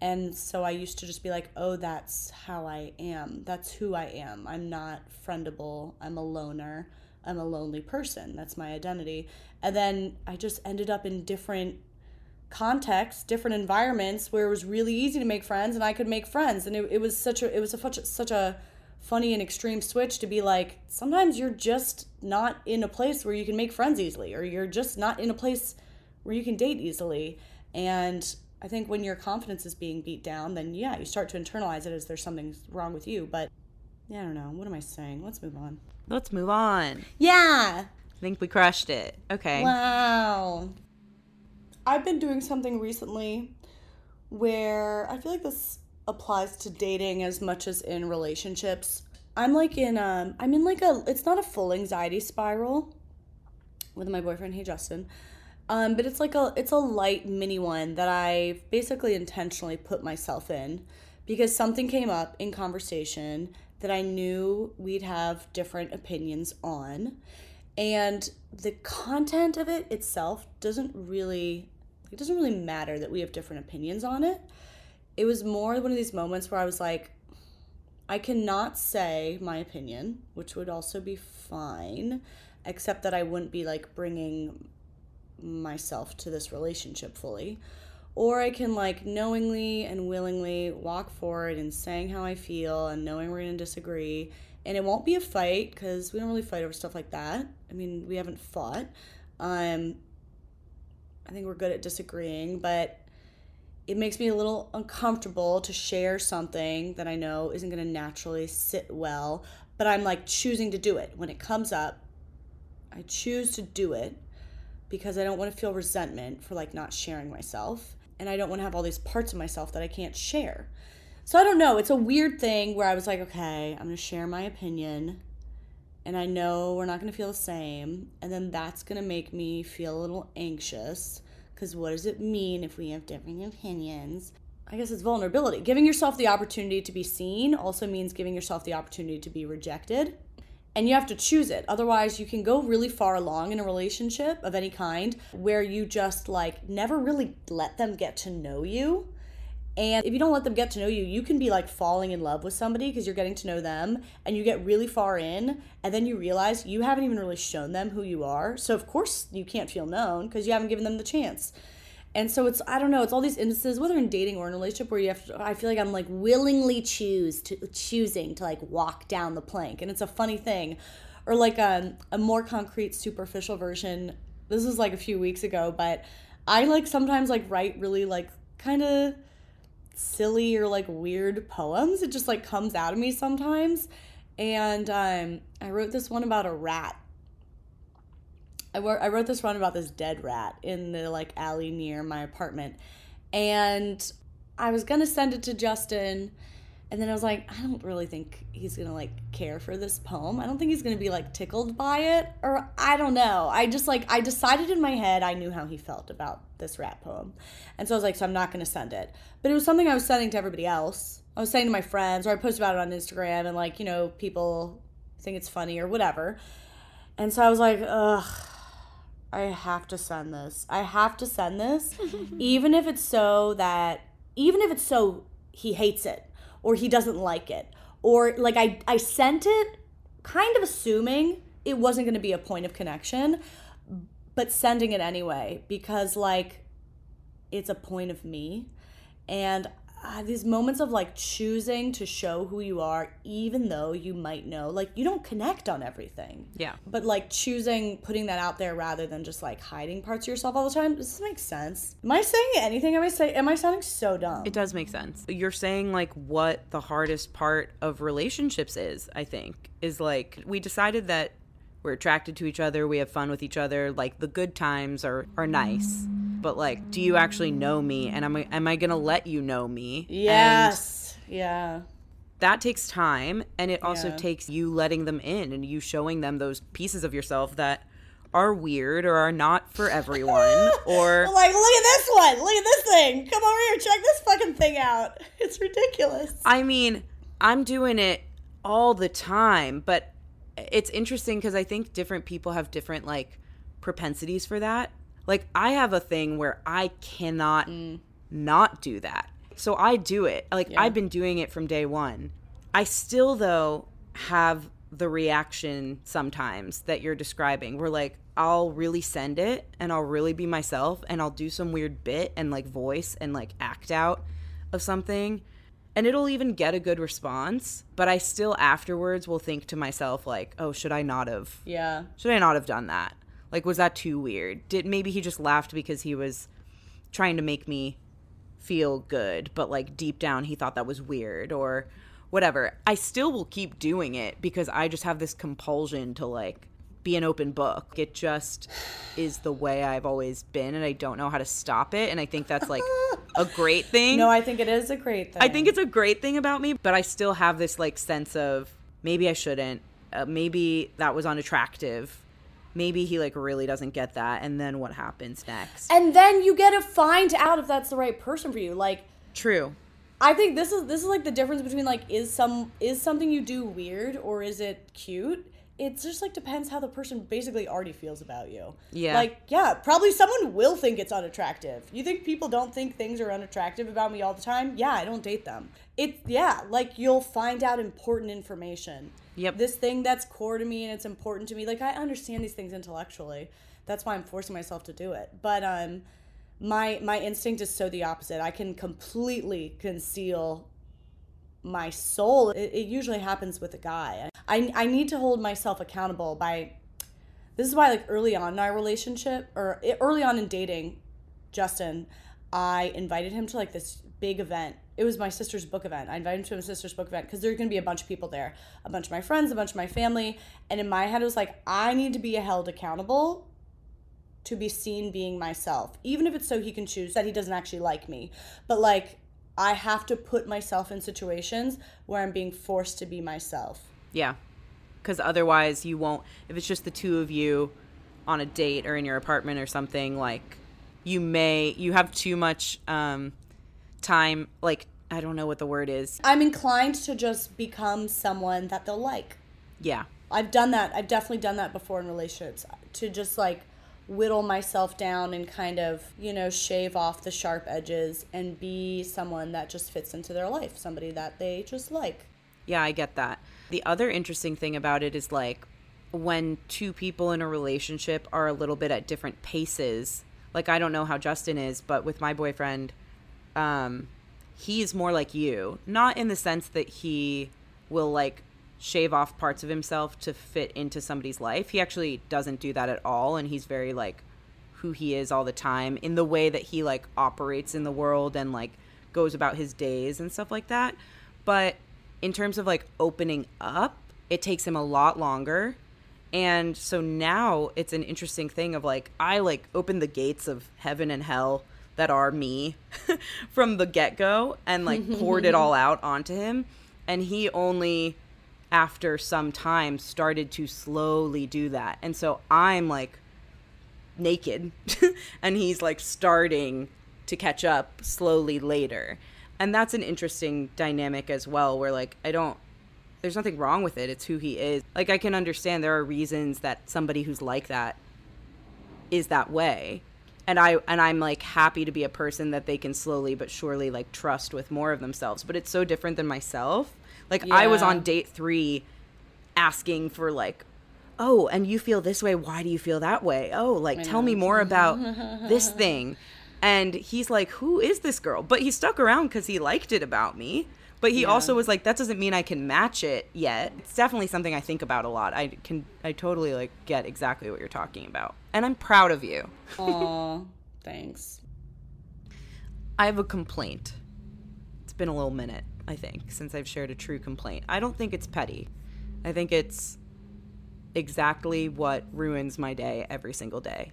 [SPEAKER 1] And so I used to just be like, oh, that's how I am. That's who I am. I'm not friendable. I'm a loner. I'm a lonely person. That's my identity. And then I just ended up in different contexts, different environments where it was really easy to make friends and I could make friends. And it, it was such a it was a, such, such a funny and extreme switch to be like sometimes you're just not in a place where you can make friends easily or you're just not in a place where you can date easily. And I think when your confidence is being beat down, then yeah, you start to internalize it as there's something wrong with you. But yeah, I don't know. What am I saying? Let's move on.
[SPEAKER 2] Let's move on.
[SPEAKER 1] Yeah.
[SPEAKER 2] I think we crushed it. Okay.
[SPEAKER 1] Wow. I've been doing something recently where I feel like this applies to dating as much as in relationships. I'm like in um I'm in like a it's not a full anxiety spiral with my boyfriend, hey Justin. Um, but it's like a it's a light mini one that I basically intentionally put myself in because something came up in conversation that I knew we'd have different opinions on. And the content of it itself doesn't really it doesn't really matter that we have different opinions on it. It was more one of these moments where I was like, I cannot say my opinion, which would also be fine, except that I wouldn't be like bringing myself to this relationship fully. Or I can like knowingly and willingly walk forward and saying how I feel and knowing we're to disagree. And it won't be a fight because we don't really fight over stuff like that. I mean, we haven't fought. Um, I think we're good at disagreeing, but it makes me a little uncomfortable to share something that I know isn't going to naturally sit well, but I'm like choosing to do it. When it comes up, I choose to do it because I don't want to feel resentment for like not sharing myself. And I don't want to have all these parts of myself that I can't share. So I don't know. It's a weird thing where I was like, okay, I'm going to share my opinion. And I know we're not going to feel the same. And then that's going to make me feel a little anxious because what does it mean if we have different opinions? I guess it's vulnerability. Giving yourself the opportunity to be seen also means giving yourself the opportunity to be rejected. and you have to choose it. Otherwise, you can go really far along in a relationship of any kind where you just like never really let them get to know you. And if you don't let them get to know you, you can be like falling in love with somebody because you're getting to know them and you get really far in and then you realize you haven't even really shown them who you are. So, of course, you can't feel known because you haven't given them the chance. And so it's I don't know, it's all these instances, whether in dating or in a relationship, where you have to. I feel like I'm like willingly choose to choosing to like walk down the plank, and it's a funny thing, or like a a more concrete, superficial version. This was like a few weeks ago, but I like sometimes like write really like kind of silly or like weird poems. It just like comes out of me sometimes, and um, I wrote this one about a rat I wrote, I wrote this one about this dead rat in the like alley near my apartment. And I was gonna send it to Justin, and then I was like, I don't really think he's gonna like care for this poem. I don't think he's gonna be like tickled by it, or I don't know. I just like I decided in my head I knew how he felt about this rap poem, and so I was like, so I'm not gonna send it. But it was something I was sending to everybody else. I was saying to my friends, or I posted about it on Instagram, and like you know people think it's funny or whatever. And so I was like, ugh I have to send this. I have to send this, even if it's so that, even if it's so he hates it or he doesn't like it. Or like I, I sent it kind of assuming it wasn't going to be a point of connection, but sending it anyway because like it's a point of me. And uh, these moments of like choosing to show who you are, even though you might know, like you don't connect on everything.
[SPEAKER 2] Yeah.
[SPEAKER 1] But like choosing, putting that out there rather than just like hiding parts of yourself all the time. Does this make sense? Am I saying anything? Am I say? Am I sounding so dumb?
[SPEAKER 2] It does make sense. You're saying like what the hardest part of relationships is. I think is like we decided that we're attracted to each other, we have fun with each other, like the good times are are nice. But like, do you actually know me and am I am I going to let you know me?
[SPEAKER 1] Yes. And yeah.
[SPEAKER 2] That takes time and it also
[SPEAKER 1] Yeah.
[SPEAKER 2] takes you letting them in and you showing them those pieces of yourself that are weird or are not for everyone or
[SPEAKER 1] Like, look at this one. Look at this thing. Come over here. Check this fucking thing out. It's ridiculous.
[SPEAKER 2] I mean, I'm doing it all the time, but it's interesting because I think different people have different like propensities for that. Like I have a thing where I cannot mm. not do that. So I do it. Like
[SPEAKER 1] Yeah.
[SPEAKER 2] I've been doing it from day 1. I still though have the reaction sometimes that you're describing where like I'll really send it and I'll really be myself and I'll do some weird bit and like voice and like act out of something and it'll even get a good response but i still afterwards will think to myself like oh should i not have
[SPEAKER 1] Yeah.
[SPEAKER 2] should i not have done that? Like was that too weird? Did maybe he just laughed because he was trying to make me feel good but like deep down he thought that was weird or whatever. I still will keep doing it because i just have this compulsion to like be an open book it just is the way i've always been and i don't know how to stop it and i think that's like a great thing
[SPEAKER 1] No, I think it is a great thing.
[SPEAKER 2] I think it's a great thing about me, but I still have this like sense of maybe I shouldn't. Uh, maybe that was unattractive. Maybe he like really doesn't get that, and then what happens next?
[SPEAKER 1] And then you get to find out if that's the right person for you. Like,
[SPEAKER 2] True.
[SPEAKER 1] I think this is this is like the difference between like is some is something you do weird or is it cute? It just like depends how the person basically already feels about you.
[SPEAKER 2] Yeah.
[SPEAKER 1] Like, yeah, probably someone will think it's unattractive. You think people don't think things are unattractive about me all the time? Yeah, I don't date them. It yeah, like you'll find out important information.
[SPEAKER 2] Yep.
[SPEAKER 1] This thing that's core to me and it's important to me. Like I understand these things intellectually. That's why I'm forcing myself to do it. But um my my instinct is so the opposite. I can completely conceal my soul. It, it usually happens with a guy. I I need to hold myself accountable by. This is why, like early on in our relationship, or early on in dating, Justin, I invited him to like this big event. It was my sister's book event. I invited him to my sister's book event because there's gonna be a bunch of people there, a bunch of my friends, a bunch of my family, and in my head it was like I need to be held accountable to be seen being myself, even if it's so he can choose that he doesn't actually like me. But like, I have to put myself in situations where I'm being forced to be myself.
[SPEAKER 2] Yeah. Because otherwise, you won't. If it's just the two of you on a date or in your apartment or something, like you may you have too much um, time. Like I don't know what the word is.
[SPEAKER 1] I'm inclined to just become someone that they'll like.
[SPEAKER 2] Yeah.
[SPEAKER 1] I've done that. I've definitely done that before in relationships to just like whittle myself down and kind of, you know, shave off the sharp edges and be someone that just fits into their life, somebody that they just like.
[SPEAKER 2] Yeah, I get that. The other interesting thing about it is like when two people in a relationship are a little bit at different paces. Like I don't know how Justin is, but with my boyfriend, um, he's more like you. Not in the sense that he will like shave off parts of himself to fit into somebody's life. He actually doesn't do that at all and he's very like who he is all the time in the way that he like operates in the world and like goes about his days and stuff like that. But in terms of like opening up, it takes him a lot longer. And so now it's an interesting thing of like I like opened the gates of heaven and hell that are me from the get-go and like poured it all out onto him and he only after some time started to slowly do that. And so I'm like naked and he's like starting to catch up slowly later. And that's an interesting dynamic as well where like I don't there's nothing wrong with it. It's who he is. Like I can understand there are reasons that somebody who's like that is that way. And I and I'm like happy to be a person that they can slowly but surely like trust with more of themselves. But it's so different than myself. Like I was on date 3 asking for like oh, and you feel this way, why do you feel that way? Oh, like tell me more about this thing. And he's like, who is this girl? But he stuck around because he liked it about me. But he also was like, that doesn't mean I can match it yet. It's definitely something I think about a lot. I can, I totally like get exactly what you're talking about. And I'm proud of you.
[SPEAKER 1] Aw, thanks.
[SPEAKER 2] I have a complaint. It's been a little minute, I think, since I've shared a true complaint. I don't think it's petty. I think it's exactly what ruins my day every single day.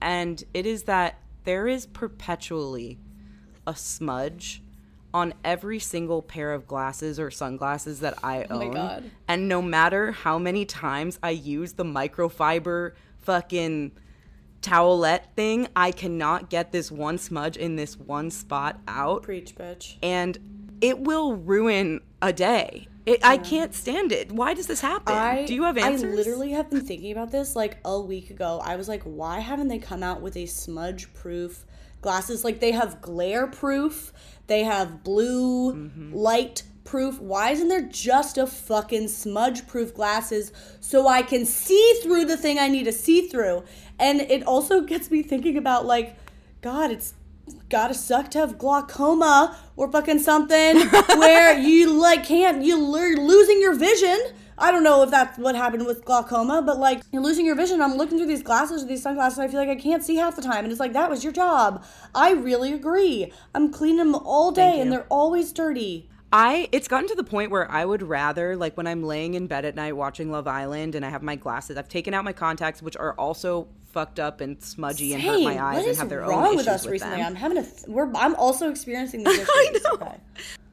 [SPEAKER 2] And it is that there is perpetually a smudge on every single pair of glasses or sunglasses that I oh own.
[SPEAKER 1] my God.
[SPEAKER 2] And no matter how many times I use the microfiber fucking towelette thing, I cannot get this one smudge in this one spot out
[SPEAKER 1] Preach, bitch.
[SPEAKER 2] and it will ruin a day. It, I can't stand it. Why does this happen?
[SPEAKER 1] I
[SPEAKER 2] Do you have answers?
[SPEAKER 1] I literally have been thinking about this like a week ago. I was like, why haven't they come out with a smudge proof glasses? Like they have glare proof, they have blue
[SPEAKER 2] Mm-hmm.
[SPEAKER 1] light proof. Why isn't there just a fucking smudge proof glasses so I can see through the thing I need to see through? And it also gets me thinking about like, God, it's gotta suck to have glaucoma or fucking something where you like can't you are losing your vision. I don't know if that's what happened with glaucoma but like you're losing your vision. I'm looking through these glasses or these sunglasses and i feel like i can't see half the time and it's like that was your job. I really agree. I'm cleaning them all day and they're always dirty
[SPEAKER 2] I it's gotten to the point where I would rather like when I'm laying in bed at night watching Love Island and I have my glasses, I've taken out my contacts which are also fucked up and smudgy and hurt my eyes and have their
[SPEAKER 1] wrong
[SPEAKER 2] own
[SPEAKER 1] with us
[SPEAKER 2] with
[SPEAKER 1] recently
[SPEAKER 2] them.
[SPEAKER 1] i'm having a th- we're i'm also experiencing these issues
[SPEAKER 2] I know.
[SPEAKER 1] Okay.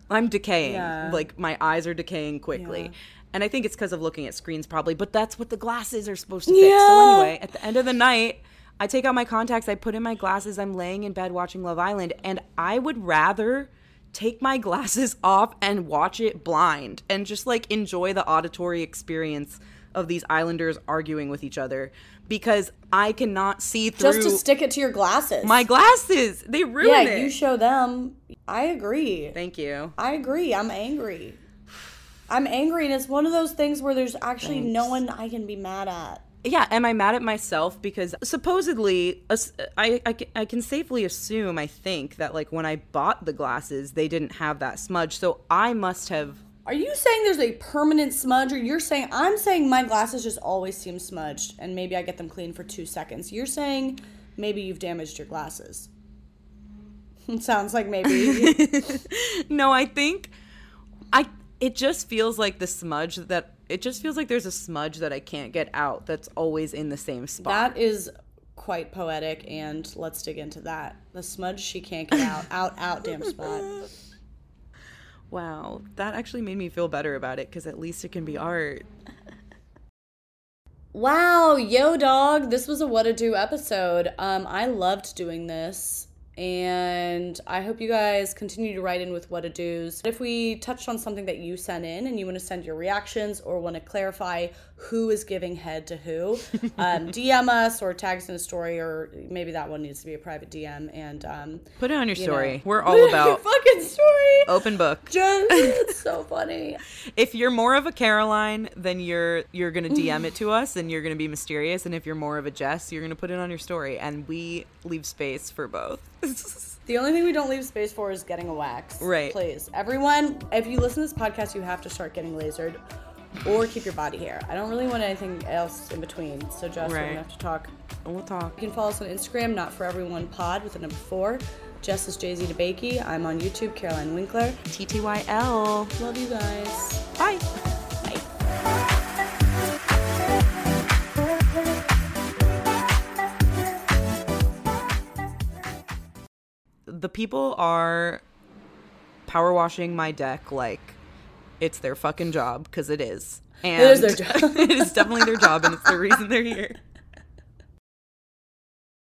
[SPEAKER 2] I'm decaying.
[SPEAKER 1] Yeah.
[SPEAKER 2] Like my eyes are decaying quickly.
[SPEAKER 1] Yeah.
[SPEAKER 2] And I think it's because of looking at screens probably, but that's what the glasses are supposed to fix.
[SPEAKER 1] Yeah.
[SPEAKER 2] So anyway, at the end of the night, I take out my contacts, I put in my glasses, I'm laying in bed watching Love Island, and I would rather take my glasses off and watch it blind and just like enjoy the auditory experience of these islanders arguing with each other because I cannot see through
[SPEAKER 1] just to stick it to your glasses
[SPEAKER 2] my glasses. They ruin
[SPEAKER 1] yeah
[SPEAKER 2] it.
[SPEAKER 1] you show them i agree
[SPEAKER 2] Thank you.
[SPEAKER 1] I agree. I'm angry. I'm angry, and it's one of those things where there's actually no one I can be mad at.
[SPEAKER 2] Yeah am i mad at myself because supposedly I, I, I can safely assume i think that like when i bought the glasses they didn't have that smudge so i must have
[SPEAKER 1] Are you saying there's a permanent smudge, or you're saying I'm saying my glasses just always seem smudged, and maybe I get them clean for two seconds? You're saying maybe you've damaged your glasses. It sounds like maybe.
[SPEAKER 2] no i think i it just feels like the smudge that it just feels like there's a smudge that i can't get out that's always in the same spot
[SPEAKER 1] that is quite poetic, and let's dig into that. The smudge she can't get out, out, out, damn spot.
[SPEAKER 2] wow that actually made me feel better about it because at least it can be art
[SPEAKER 1] Wow, yo dog, this was a what to do episode. Um I loved doing this. And I hope you guys continue to write in with what to do's. If we touched on something that you sent in and you want to send your reactions or want to clarify who is giving head to who, um, DM us or tag us in a story, or maybe that one needs to be a private DM. And um,
[SPEAKER 2] Put it on your
[SPEAKER 1] you
[SPEAKER 2] story.
[SPEAKER 1] know.
[SPEAKER 2] We're all about
[SPEAKER 1] fucking story.
[SPEAKER 2] open book.
[SPEAKER 1] Just, it's so funny.
[SPEAKER 2] If you're more of a Caroline, then you're you're gonna DM it to us and you're gonna be mysterious. And if you're more of a Jess, you're gonna put it on your story. And we leave space for both.
[SPEAKER 1] The only thing we don't leave space for is getting a wax.
[SPEAKER 2] Right.
[SPEAKER 1] Please. Everyone, if you listen to this podcast, you have to start getting lasered or keep your body hair. I don't really want anything else in between. So, Jess, we're
[SPEAKER 2] Right.
[SPEAKER 1] to have to talk.
[SPEAKER 2] And we'll talk.
[SPEAKER 1] You can follow us on Instagram, not for everyone pod with the number four. Jess is Jay Z DeBakey. I'm on YouTube, Caroline Winkler.
[SPEAKER 2] TTYL.
[SPEAKER 1] Love you guys.
[SPEAKER 2] Bye.
[SPEAKER 1] Bye.
[SPEAKER 2] The people are power washing my deck like it's their fucking job because it is. And
[SPEAKER 1] is their job.
[SPEAKER 2] it is definitely their job, and it's the reason they're here.